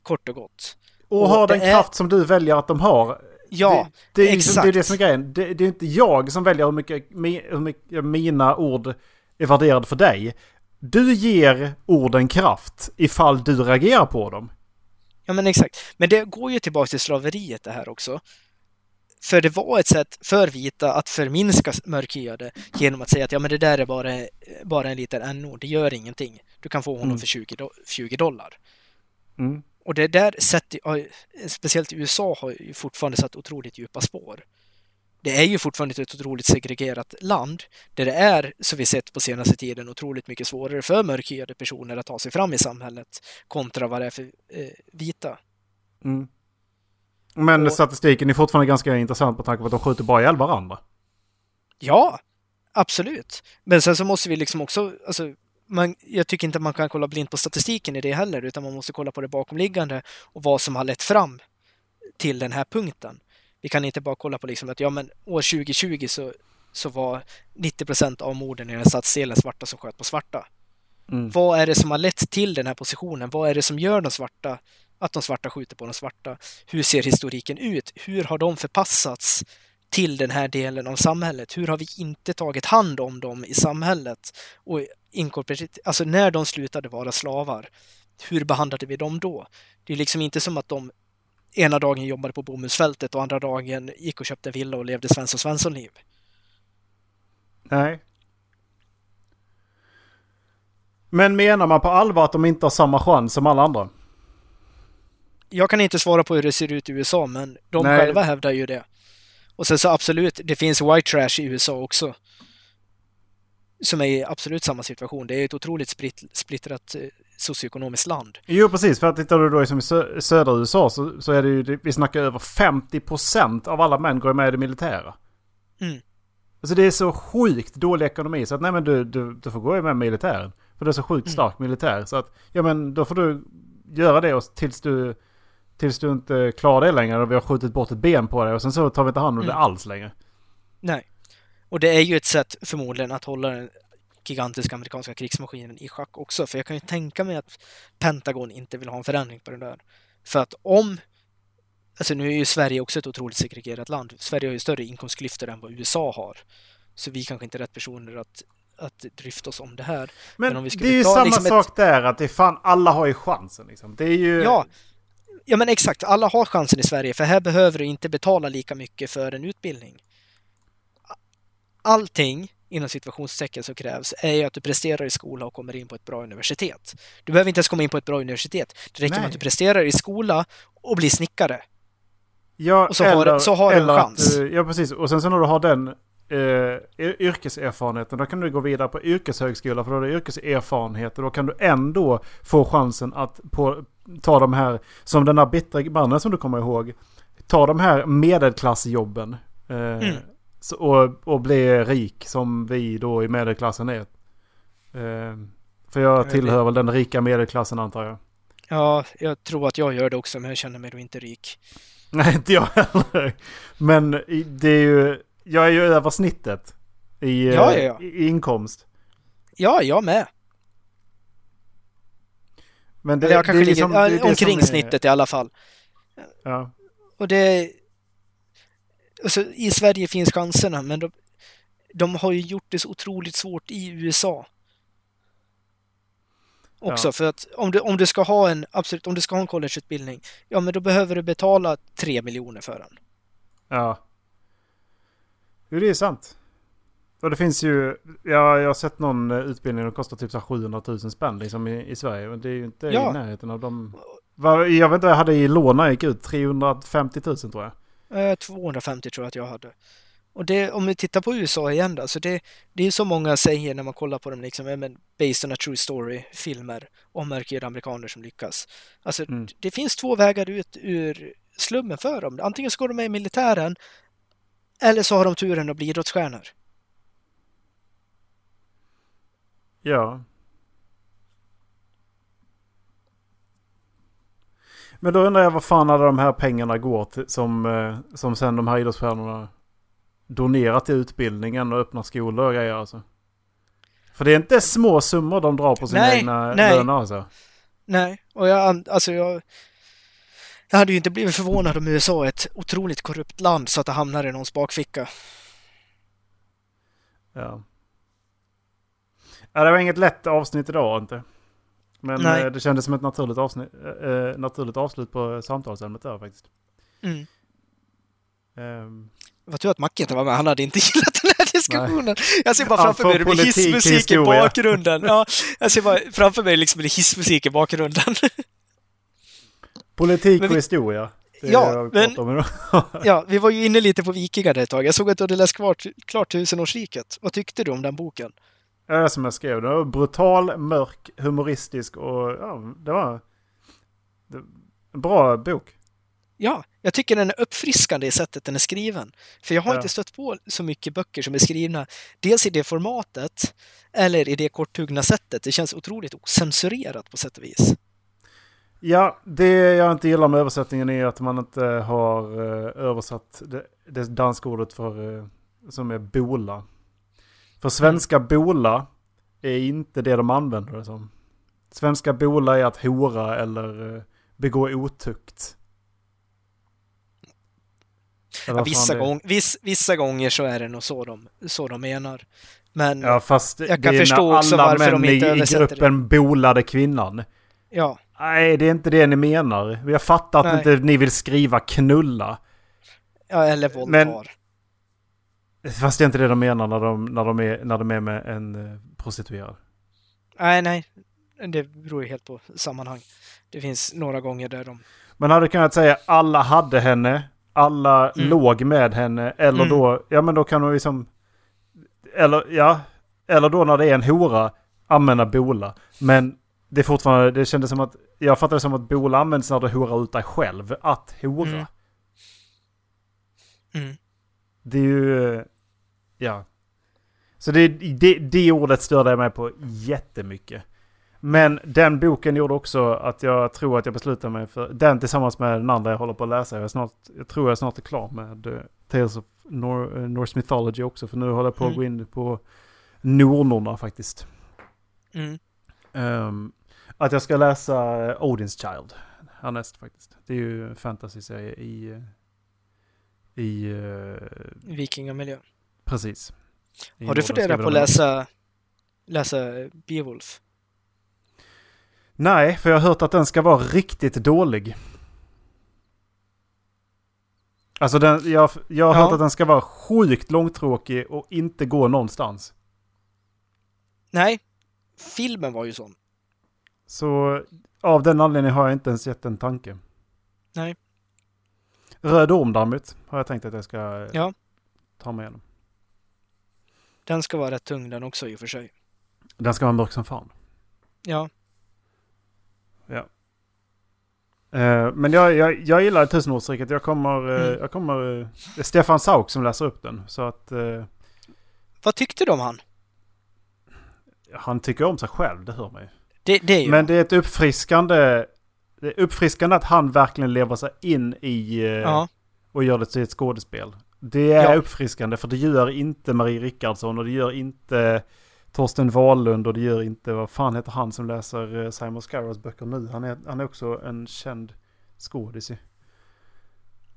Kort och gott. Och, Och har den är- kraft som du väljer att de har. Ja, det, det, är liksom, det är det exakt. som är grejen. Det, det är inte jag som väljer hur mycket, hur mycket mina ord är värderade för dig. Du ger orden kraft ifall du reagerar på dem. Ja men exakt. Men det går ju tillbaka till slaveriet det här också. För det var ett sätt för vita att förminska mörkhyade genom att säga att ja men det där är bara, bara en liten n-ord, det gör ingenting. Du kan få honom Mm. för 20, do- 20 dollar. Mm. Och det där sätter, speciellt i USA, har ju fortfarande satt otroligt djupa spår. Det är ju fortfarande ett otroligt segregerat land där det är, som vi sett på senaste tiden, otroligt mycket svårare för mörkhyade personer att ta sig fram i samhället kontra vad det är för eh, vita. Mm. Men Och- statistiken är fortfarande ganska intressant på tanke på att de skjuter bara ihjäl varandra. Ja, absolut. Men sen så måste vi liksom också, alltså, man, jag tycker inte man kan kolla blint på statistiken i det heller, utan man måste kolla på det bakomliggande och vad som har lett fram till den här punkten. Vi kan inte bara kolla på liksom att ja, men år 2020 så, så var 90 procent av morden i den stadsdelen svarta som sköt på svarta. Mm. Vad är det som har lett till den här positionen? Vad är det som gör de svarta, att de svarta skjuter på de svarta? Hur ser historiken ut? Hur har de förpassats till den här delen av samhället? Hur har vi inte tagit hand om dem i samhället? Och inkorporerat, alltså när de slutade vara slavar, hur behandlade vi dem då? Det är liksom inte som att de ena dagen jobbade på bomullsfältet och andra dagen gick och köpte villa och levde Svensson Svensson-liv. Nej. Men menar man på allvar att de inte har samma chans som alla andra? Jag kan inte svara på hur det ser ut i USA, men de Nej. själva hävdar ju det. Och sen så absolut, det finns white trash i USA också. Som är i absolut samma situation. Det är ett otroligt splitt, splittrat eh, socioekonomiskt land. Jo, precis. För att tittar du då liksom i sö- södra USA så, så är det ju, vi snackar över 50% av alla män går med i det militära. Mm. Alltså det är så sjukt dålig ekonomi så att nej men du, du, du får gå med militären. För det är så sjukt Mm. stark militär. Så att ja men då får du göra det och tills du, tills du inte klarar det längre och vi har skjutit bort ett ben på dig och sen så tar vi inte hand om det Mm. alls längre. Nej. Och det är ju ett sätt förmodligen att hålla den gigantiska amerikanska krigsmaskinen i schack också. För jag kan ju tänka mig att Pentagon inte vill ha en förändring på det där. För att om... Alltså nu är ju Sverige också ett otroligt segregerat land. Sverige har ju större inkomstklyftor än vad USA har. Så vi kanske inte är rätt personer att, att dryfta oss om det här. Men, Men om vi skulle det är ju ta samma liksom ett- sak där att det är fan alla har ju chansen liksom. Det är ju... Ja, ja men exakt. Alla har chansen i Sverige, för här behöver du inte betala lika mycket för en utbildning. Allting inom situationstecken som krävs är ju att du presterar i skola och kommer in på ett bra universitet. Du behöver inte ens komma in på ett bra universitet. Det räcker med Nej. att du presterar i skola och blir snickare. Ja, Och så har- så har du en eller chans. Att, ja, precis. Och sen så när du har den eh, yr- yrkeserfarenheten, då kan du gå vidare på yrkeshögskola för då har du yrkeserfarenhet och då kan du ändå få chansen att på, ta de här, som den där bittra mannen som du kommer ihåg, ta de här medelklassjobben. Eh, Mm. och, och bli rik som vi då i medelklassen är. Eh, för jag tillhör väl den rika medelklassen antar jag. Ja, jag tror att jag gör det också, men jag känner mig då inte rik. Nej, inte jag heller. Men det är ju... Jag är ju över snittet i, Ja, eh, ja, ja. i i inkomst. Ja, jag med. Men det, Eller jag det är kanske liksom- ligger det ja, omkring snittet i alla fall. Ja. Och det... Alltså, I Sverige finns chanserna, men de, de har ju gjort det så otroligt svårt i USA. Också Ja. för att om du, om du ska ha en, absolut, om du ska ha en collegeutbildning, ja men då behöver du betala 3 miljoner för den. ja. Jo, det är sant. Och det finns ju... Ja, jag har sett någon eh, utbildning som kostar typ så här 700 000 spänn liksom i, i Sverige. Men det är ju inte Ja. i närheten av dem. Jag vet inte vad jag hade i lån när jag gick ut. 350 000 tror jag. Eh, 250 tror jag att jag hade. Och det, om vi tittar på USA igen då, så det, det är så många säger när man kollar på dem, liksom, men based on a true story-filmer om mörkhyade amerikaner som lyckas. Alltså, Mm. det finns två vägar ut ur slummen för dem. Antingen så går de med i militären eller så har de turen att bli idrottsstjärnor. Ja. Men då undrar jag vad fan alla de här pengarna går till som, eh, som sen de här idrottsstjärnorna donerar till utbildningen och öppnar skolor och grejer alltså. För det är inte små summor de drar på sina Nej, egna nej. löner alltså. Nej, och jag, alltså jag, jag hade ju inte blivit förvånad om USA är ett otroligt korrupt land så att det hamnar i någons bakficka. Ja. Ja. Det var inget lätt avsnitt idag inte. Men Nej. eh, det kändes som ett naturligt, avsnitt, eh, naturligt avslut på samtalsämnet där faktiskt. Mm. Det var tur att Macke inte var med, han hade inte gillat den här diskussionen. Jag ser bara framför mig i hissmusik i bakgrunden. Ja, jag ser bara framför mig liksom det hissmusik i bakgrunden. politik Men och vi- historia. Ja, men-. Ja, vi var ju inne lite på vikingar ett tag. Jag såg att du hade läst klart, klart Tusenårsriket. Vad tyckte du om den boken? Ja, som jag skrev. Den var brutal, mörk, humoristisk och ja, det var en bra bok. Ja, jag tycker den är uppfriskande i sättet den är skriven. För jag har Ja. inte stött på så mycket böcker som är skrivna dels i det formatet eller i det korthuggna sättet. Det känns otroligt osensurerat på sätt och vis. Ja, det jag inte gillar med översättningen är att man inte har eh, översatt det, det danska ordet för, eh, som är bola. För svenska bola är inte det de använder det som. Svenska bola är att hora eller eh, begå otukt. Ja, vissa, det gång, viss, vissa gånger så är det nog så de, så de menar. Men Ja, fast Jag kan det förstå också alla varför de inte i, i översätter gruppen bolade kvinnan. ja, Nej, det är inte det ni menar. Jag fattar att Nej. inte ni vill skriva knulla. ja eller våldtar. Fast det är inte det de menar när de, när de, är, när de är med en eh, prostituerad. Nej, nej. Det beror ju helt på sammanhang. Det finns några gånger där de... Man hade kunnat säga alla hade henne, alla Mm. låg med henne, eller Mm. då, ja men då kan de liksom, eller ja, eller då när det är en hora, använda bola. Men det är fortfarande, det kändes som att, jag fattar det som att bola används när du horar ut dig själv, att hora. Mm. Mm. Det är ju... Ja. Så det, det, det ordet störde jag mig på jättemycket. Men den boken gjorde också att jag tror att jag beslutade mig för den tillsammans med den andra jag håller på att läsa. Jag, snart, jag tror jag snart är klar med eh, Tales of Nor, eh, Norse Mythology också. För nu håller jag på att Mm. gå in på Nornorna faktiskt. Mm. Ehm, att jag ska läsa eh, Odin's Child härnäst faktiskt. Det är ju en fantasy-serie i... I... eh, Vikingamiljö. Precis. I Har du funderat på att läsa, läsa Beowulf? Nej, för jag har hört att den ska vara riktigt dålig. Alltså den, jag, jag har Ja. hört att den ska vara sjukt långtråkig och inte gå någonstans. Nej, filmen var ju sån. Så av den anledningen har jag inte ens gett en tanke. Nej. Röd orm däremot har jag tänkt att jag ska eh, Ja. ta mig igenom. Den ska vara rätt tung den också i och för sig. Den ska vara mörk som fan. Ja, Eh, men jag, jag, jag gillar Tusenårsriket. Jag kommer... eh, Mm. Jag kommer eh, det är Stefan Sauk som läser upp den. Så att vad tyckte du om han? han tycker om sig själv, det hör man ju. Det, det är ju Men det är ett uppfriskande... Det är uppfriskande att han verkligen lever sig in i Ja, och gör det till ett skådespel. Det är Ja. uppfriskande för det gör inte Marie Rickardsson och det gör inte Torsten Wahlund och det gör inte, vad fan heter han som läser eh, Simon Scarrows böcker nu? Han är, han är också en känd skådis. ju.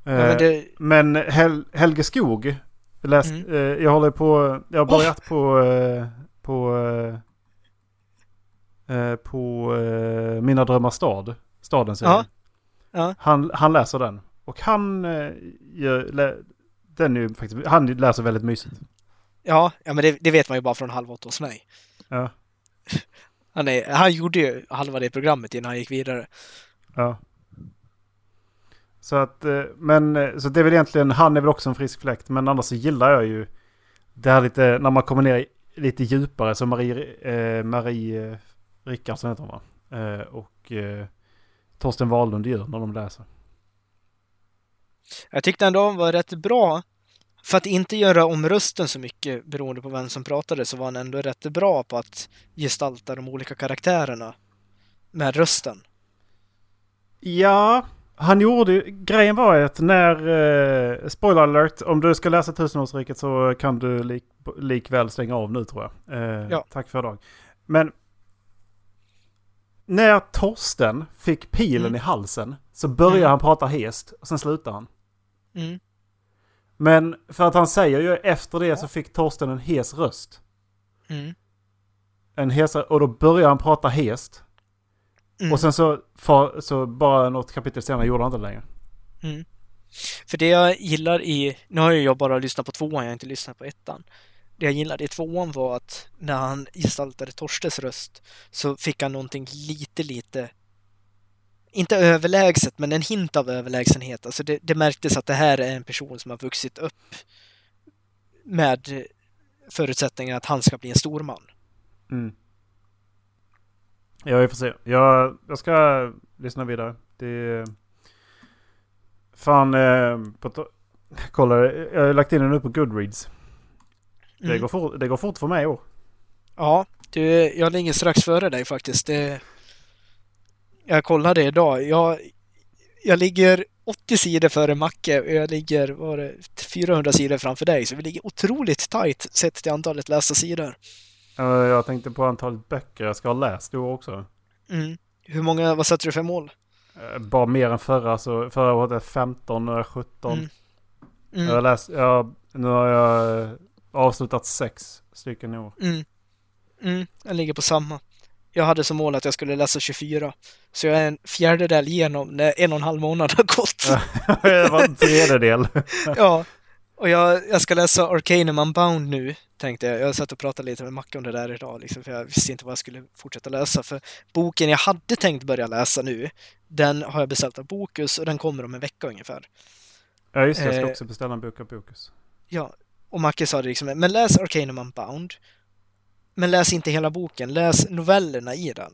ja Eh, men det, men Hel Helge Skog, läst, Mm. eh, jag håller på, jag har börjat på, eh, på, eh, eh, på eh, Mina Drömmar Stad, staden. Ja. Han, han läser den. Och han, eh, gör, den är ju faktiskt, han läser väldigt mysigt. ja, ja men det, det vet man ju bara från Halv åtta hos mig. Ja, Han, är, han gjorde ju halva det programmet innan han gick vidare. ja. Så att, eh, men eh, så det är väl egentligen, han är väl också en frisk fläkt. Men annars så gillar jag ju det här lite, när man kommer ner lite djupare som Marie, eh, Marie eh, Rickardsson heter hon va? Eh, och eh, Torsten Wahlund gör när de läser. Jag tyckte ändå han var rätt bra. För att inte göra om rösten så mycket beroende på vem som pratade så var han ändå rätt bra på att gestalta de olika karaktärerna med rösten. Ja, han gjorde ju... Grejen var att när... Eh, spoiler alert. Om du ska läsa Tusenårsriket så kan du lik, likväl stänga av nu tror jag. Eh, Ja. Tack för idag. Men... När Torsten fick pilen Mm. i halsen så började Mm. han prata hest och sen slutade han. Mm. Men för att han säger ju efter det så fick Torsten en hes röst. Mm. En hes, och då började han prata hest. Mm. Och sen så, för, så bara något kapitel senare gjorde han inte det längre. Mm. För det jag gillar i, nu har jag bara lyssnat på tvåan, jag har inte lyssnat på ettan. Det jag gillade i tvåan var att när han gestaltade Torstes röst så fick han någonting lite, lite inte överlägset, men en hint av överlägsenhet. Alltså det, det märktes att det här är en person som har vuxit upp med förutsättningen att han ska bli en stor man. Mm. Ja, vi får se. Jag, jag ska lyssna vidare. Det... Fan, eh, på to- Kolla, jag har lagt in den nu på Goodreads. Det, Mm. går fort, det går fort för mig i år. Ja, du, jag ligger strax före dig faktiskt. Det, jag kollade idag. Jag, jag ligger 80 sidor före Macke och jag ligger var det, 400 sidor framför dig. Så vi ligger otroligt tajt sett till antalet lästa sidor. Jag tänkte på antalet böcker jag ska ha läst år också. Mm. Hur många, vad sätter du för mål? Eh, Bara mer än förra. Så förra året är 15, nu är jag 17. Mm. Jag har Mm. läst, jag, nu har jag eh, avslutat sex stycken i år. Mm. Mm. Jag ligger på samma. Jag hade som mål att jag skulle läsa 24. Så jag är en fjärdedel igenom när en och en halv månad har gått. det var en tredjedel. ja, och jag, jag ska läsa Arcanum Unbound nu, tänkte jag. Jag satt och pratade lite med Macke om det där idag, liksom, för jag visste inte vad jag skulle fortsätta läsa. För boken jag hade tänkt börja läsa nu, den har jag beställt av Bokus och den kommer om en vecka ungefär. Ja just det, jag ska Eh. också beställa en bok av Bokus. Ja, och Macke sa det liksom, men läs Arcanum Unbound. Men läs inte hela boken, läs novellerna i den.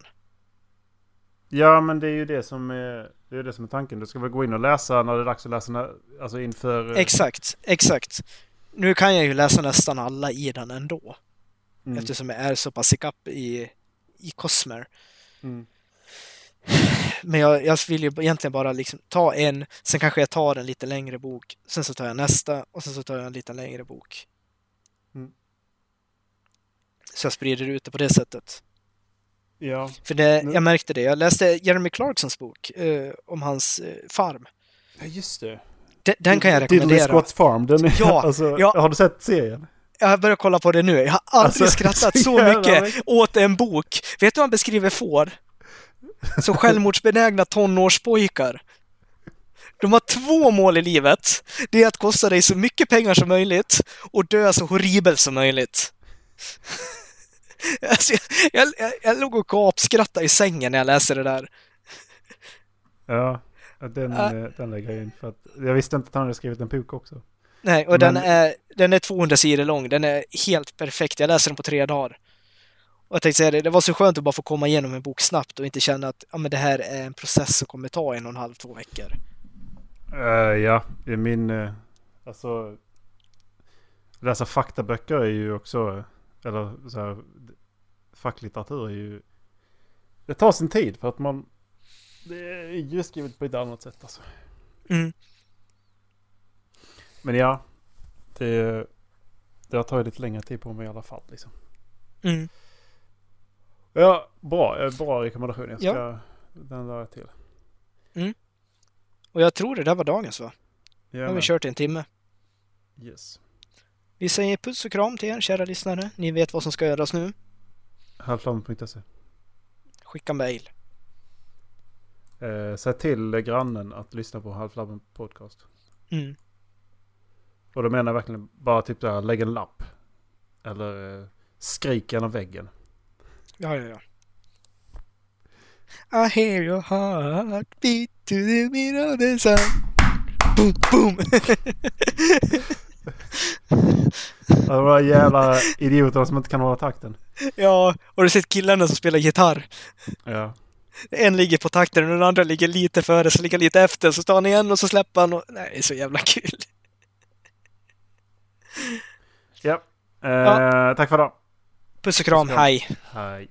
Ja men det är ju det som är, det är, det som är tanken. Du ska väl gå in och läsa när det är dags att läsa, när, alltså inför... eh, Exakt, exakt. Nu kan jag ju läsa nästan alla i den ändå, mm, eftersom jag är så pass ikapp i, i Cosmer. mm. Men jag, jag vill ju egentligen bara liksom ta en, sen kanske jag tar en lite längre bok, sen så tar jag nästa och sen så tar jag en lite längre bok. Så jag sprider ut det på det sättet. Ja. För det, jag märkte det, jag läste Jeremy Clarksons bok eh, om hans eh, farm. ja, just det. Den, den kan jag Diddley rekommendera. Squats Farm. Den är, Ja, alltså, ja. Har du sett serien? Jag har börjat kolla på det nu. Jag har aldrig Alltså, skrattat så mycket. åt en bok. Vet du vad han beskriver får? Som självmordsbenägna tonårspojkar. De har två mål i livet. Det är att kosta dig så mycket pengar som möjligt och dö så horribelt som möjligt. Alltså, jag, jag, jag låg och gapskrattade i sängen när jag läste det där. Ja. Den, eh, den lägger jag in för att jag visste inte att han hade skrivit en bok också. Nej, och den, Men- är, den är 200 sidor lång. Den är helt perfekt. Jag läser den på tre dagar. Och jag tänkte säga det, det var så skönt att bara få komma igenom en bok snabbt och inte känna att ja, men det här är en process som kommer ta en och en halv, två veckor. Eh, ja, min... Uh, alltså... Läsa faktaböcker är ju också... Eller så här, facklitteratur är ju... Det tar sin tid för att man... Det är ju skrivet på ett annat sätt alltså. Mm. Men ja. Det, det har tagit lite längre tid på mig i alla fall liksom. Mm. Ja, bra. eh, Bra rekommendation. Jag ska... Ja. Den la jag till. Och jag tror det där var dagens va? Nu har vi Jajamän. kört i en timme. Yes. Vi säger puss och kram till er kära lyssnare. Ni vet vad som ska göras nu. Halvflam.se. Skicka mail. Eh, säg till grannen att lyssna på Halvflabben podcast. Mm. Och då menar jag verkligen bara typ där, lägg en lapp. Eller eh, skrik genom väggen. Ja, ja, ja. I hear your heart beat to the beat of the sun. boom, boom. Det var jävla idioter som inte kan hålla takten. ja, och du ser killarna som spelar gitarr. Ja. En ligger på takten och den andra ligger lite före, så ligger lite efter. Så tar han igen och så släpper han och... Nej, det är så jävla kul. Ja. Eh, Ja. Tack för idag. Puss och kram, Puss och kram. hej. Hej.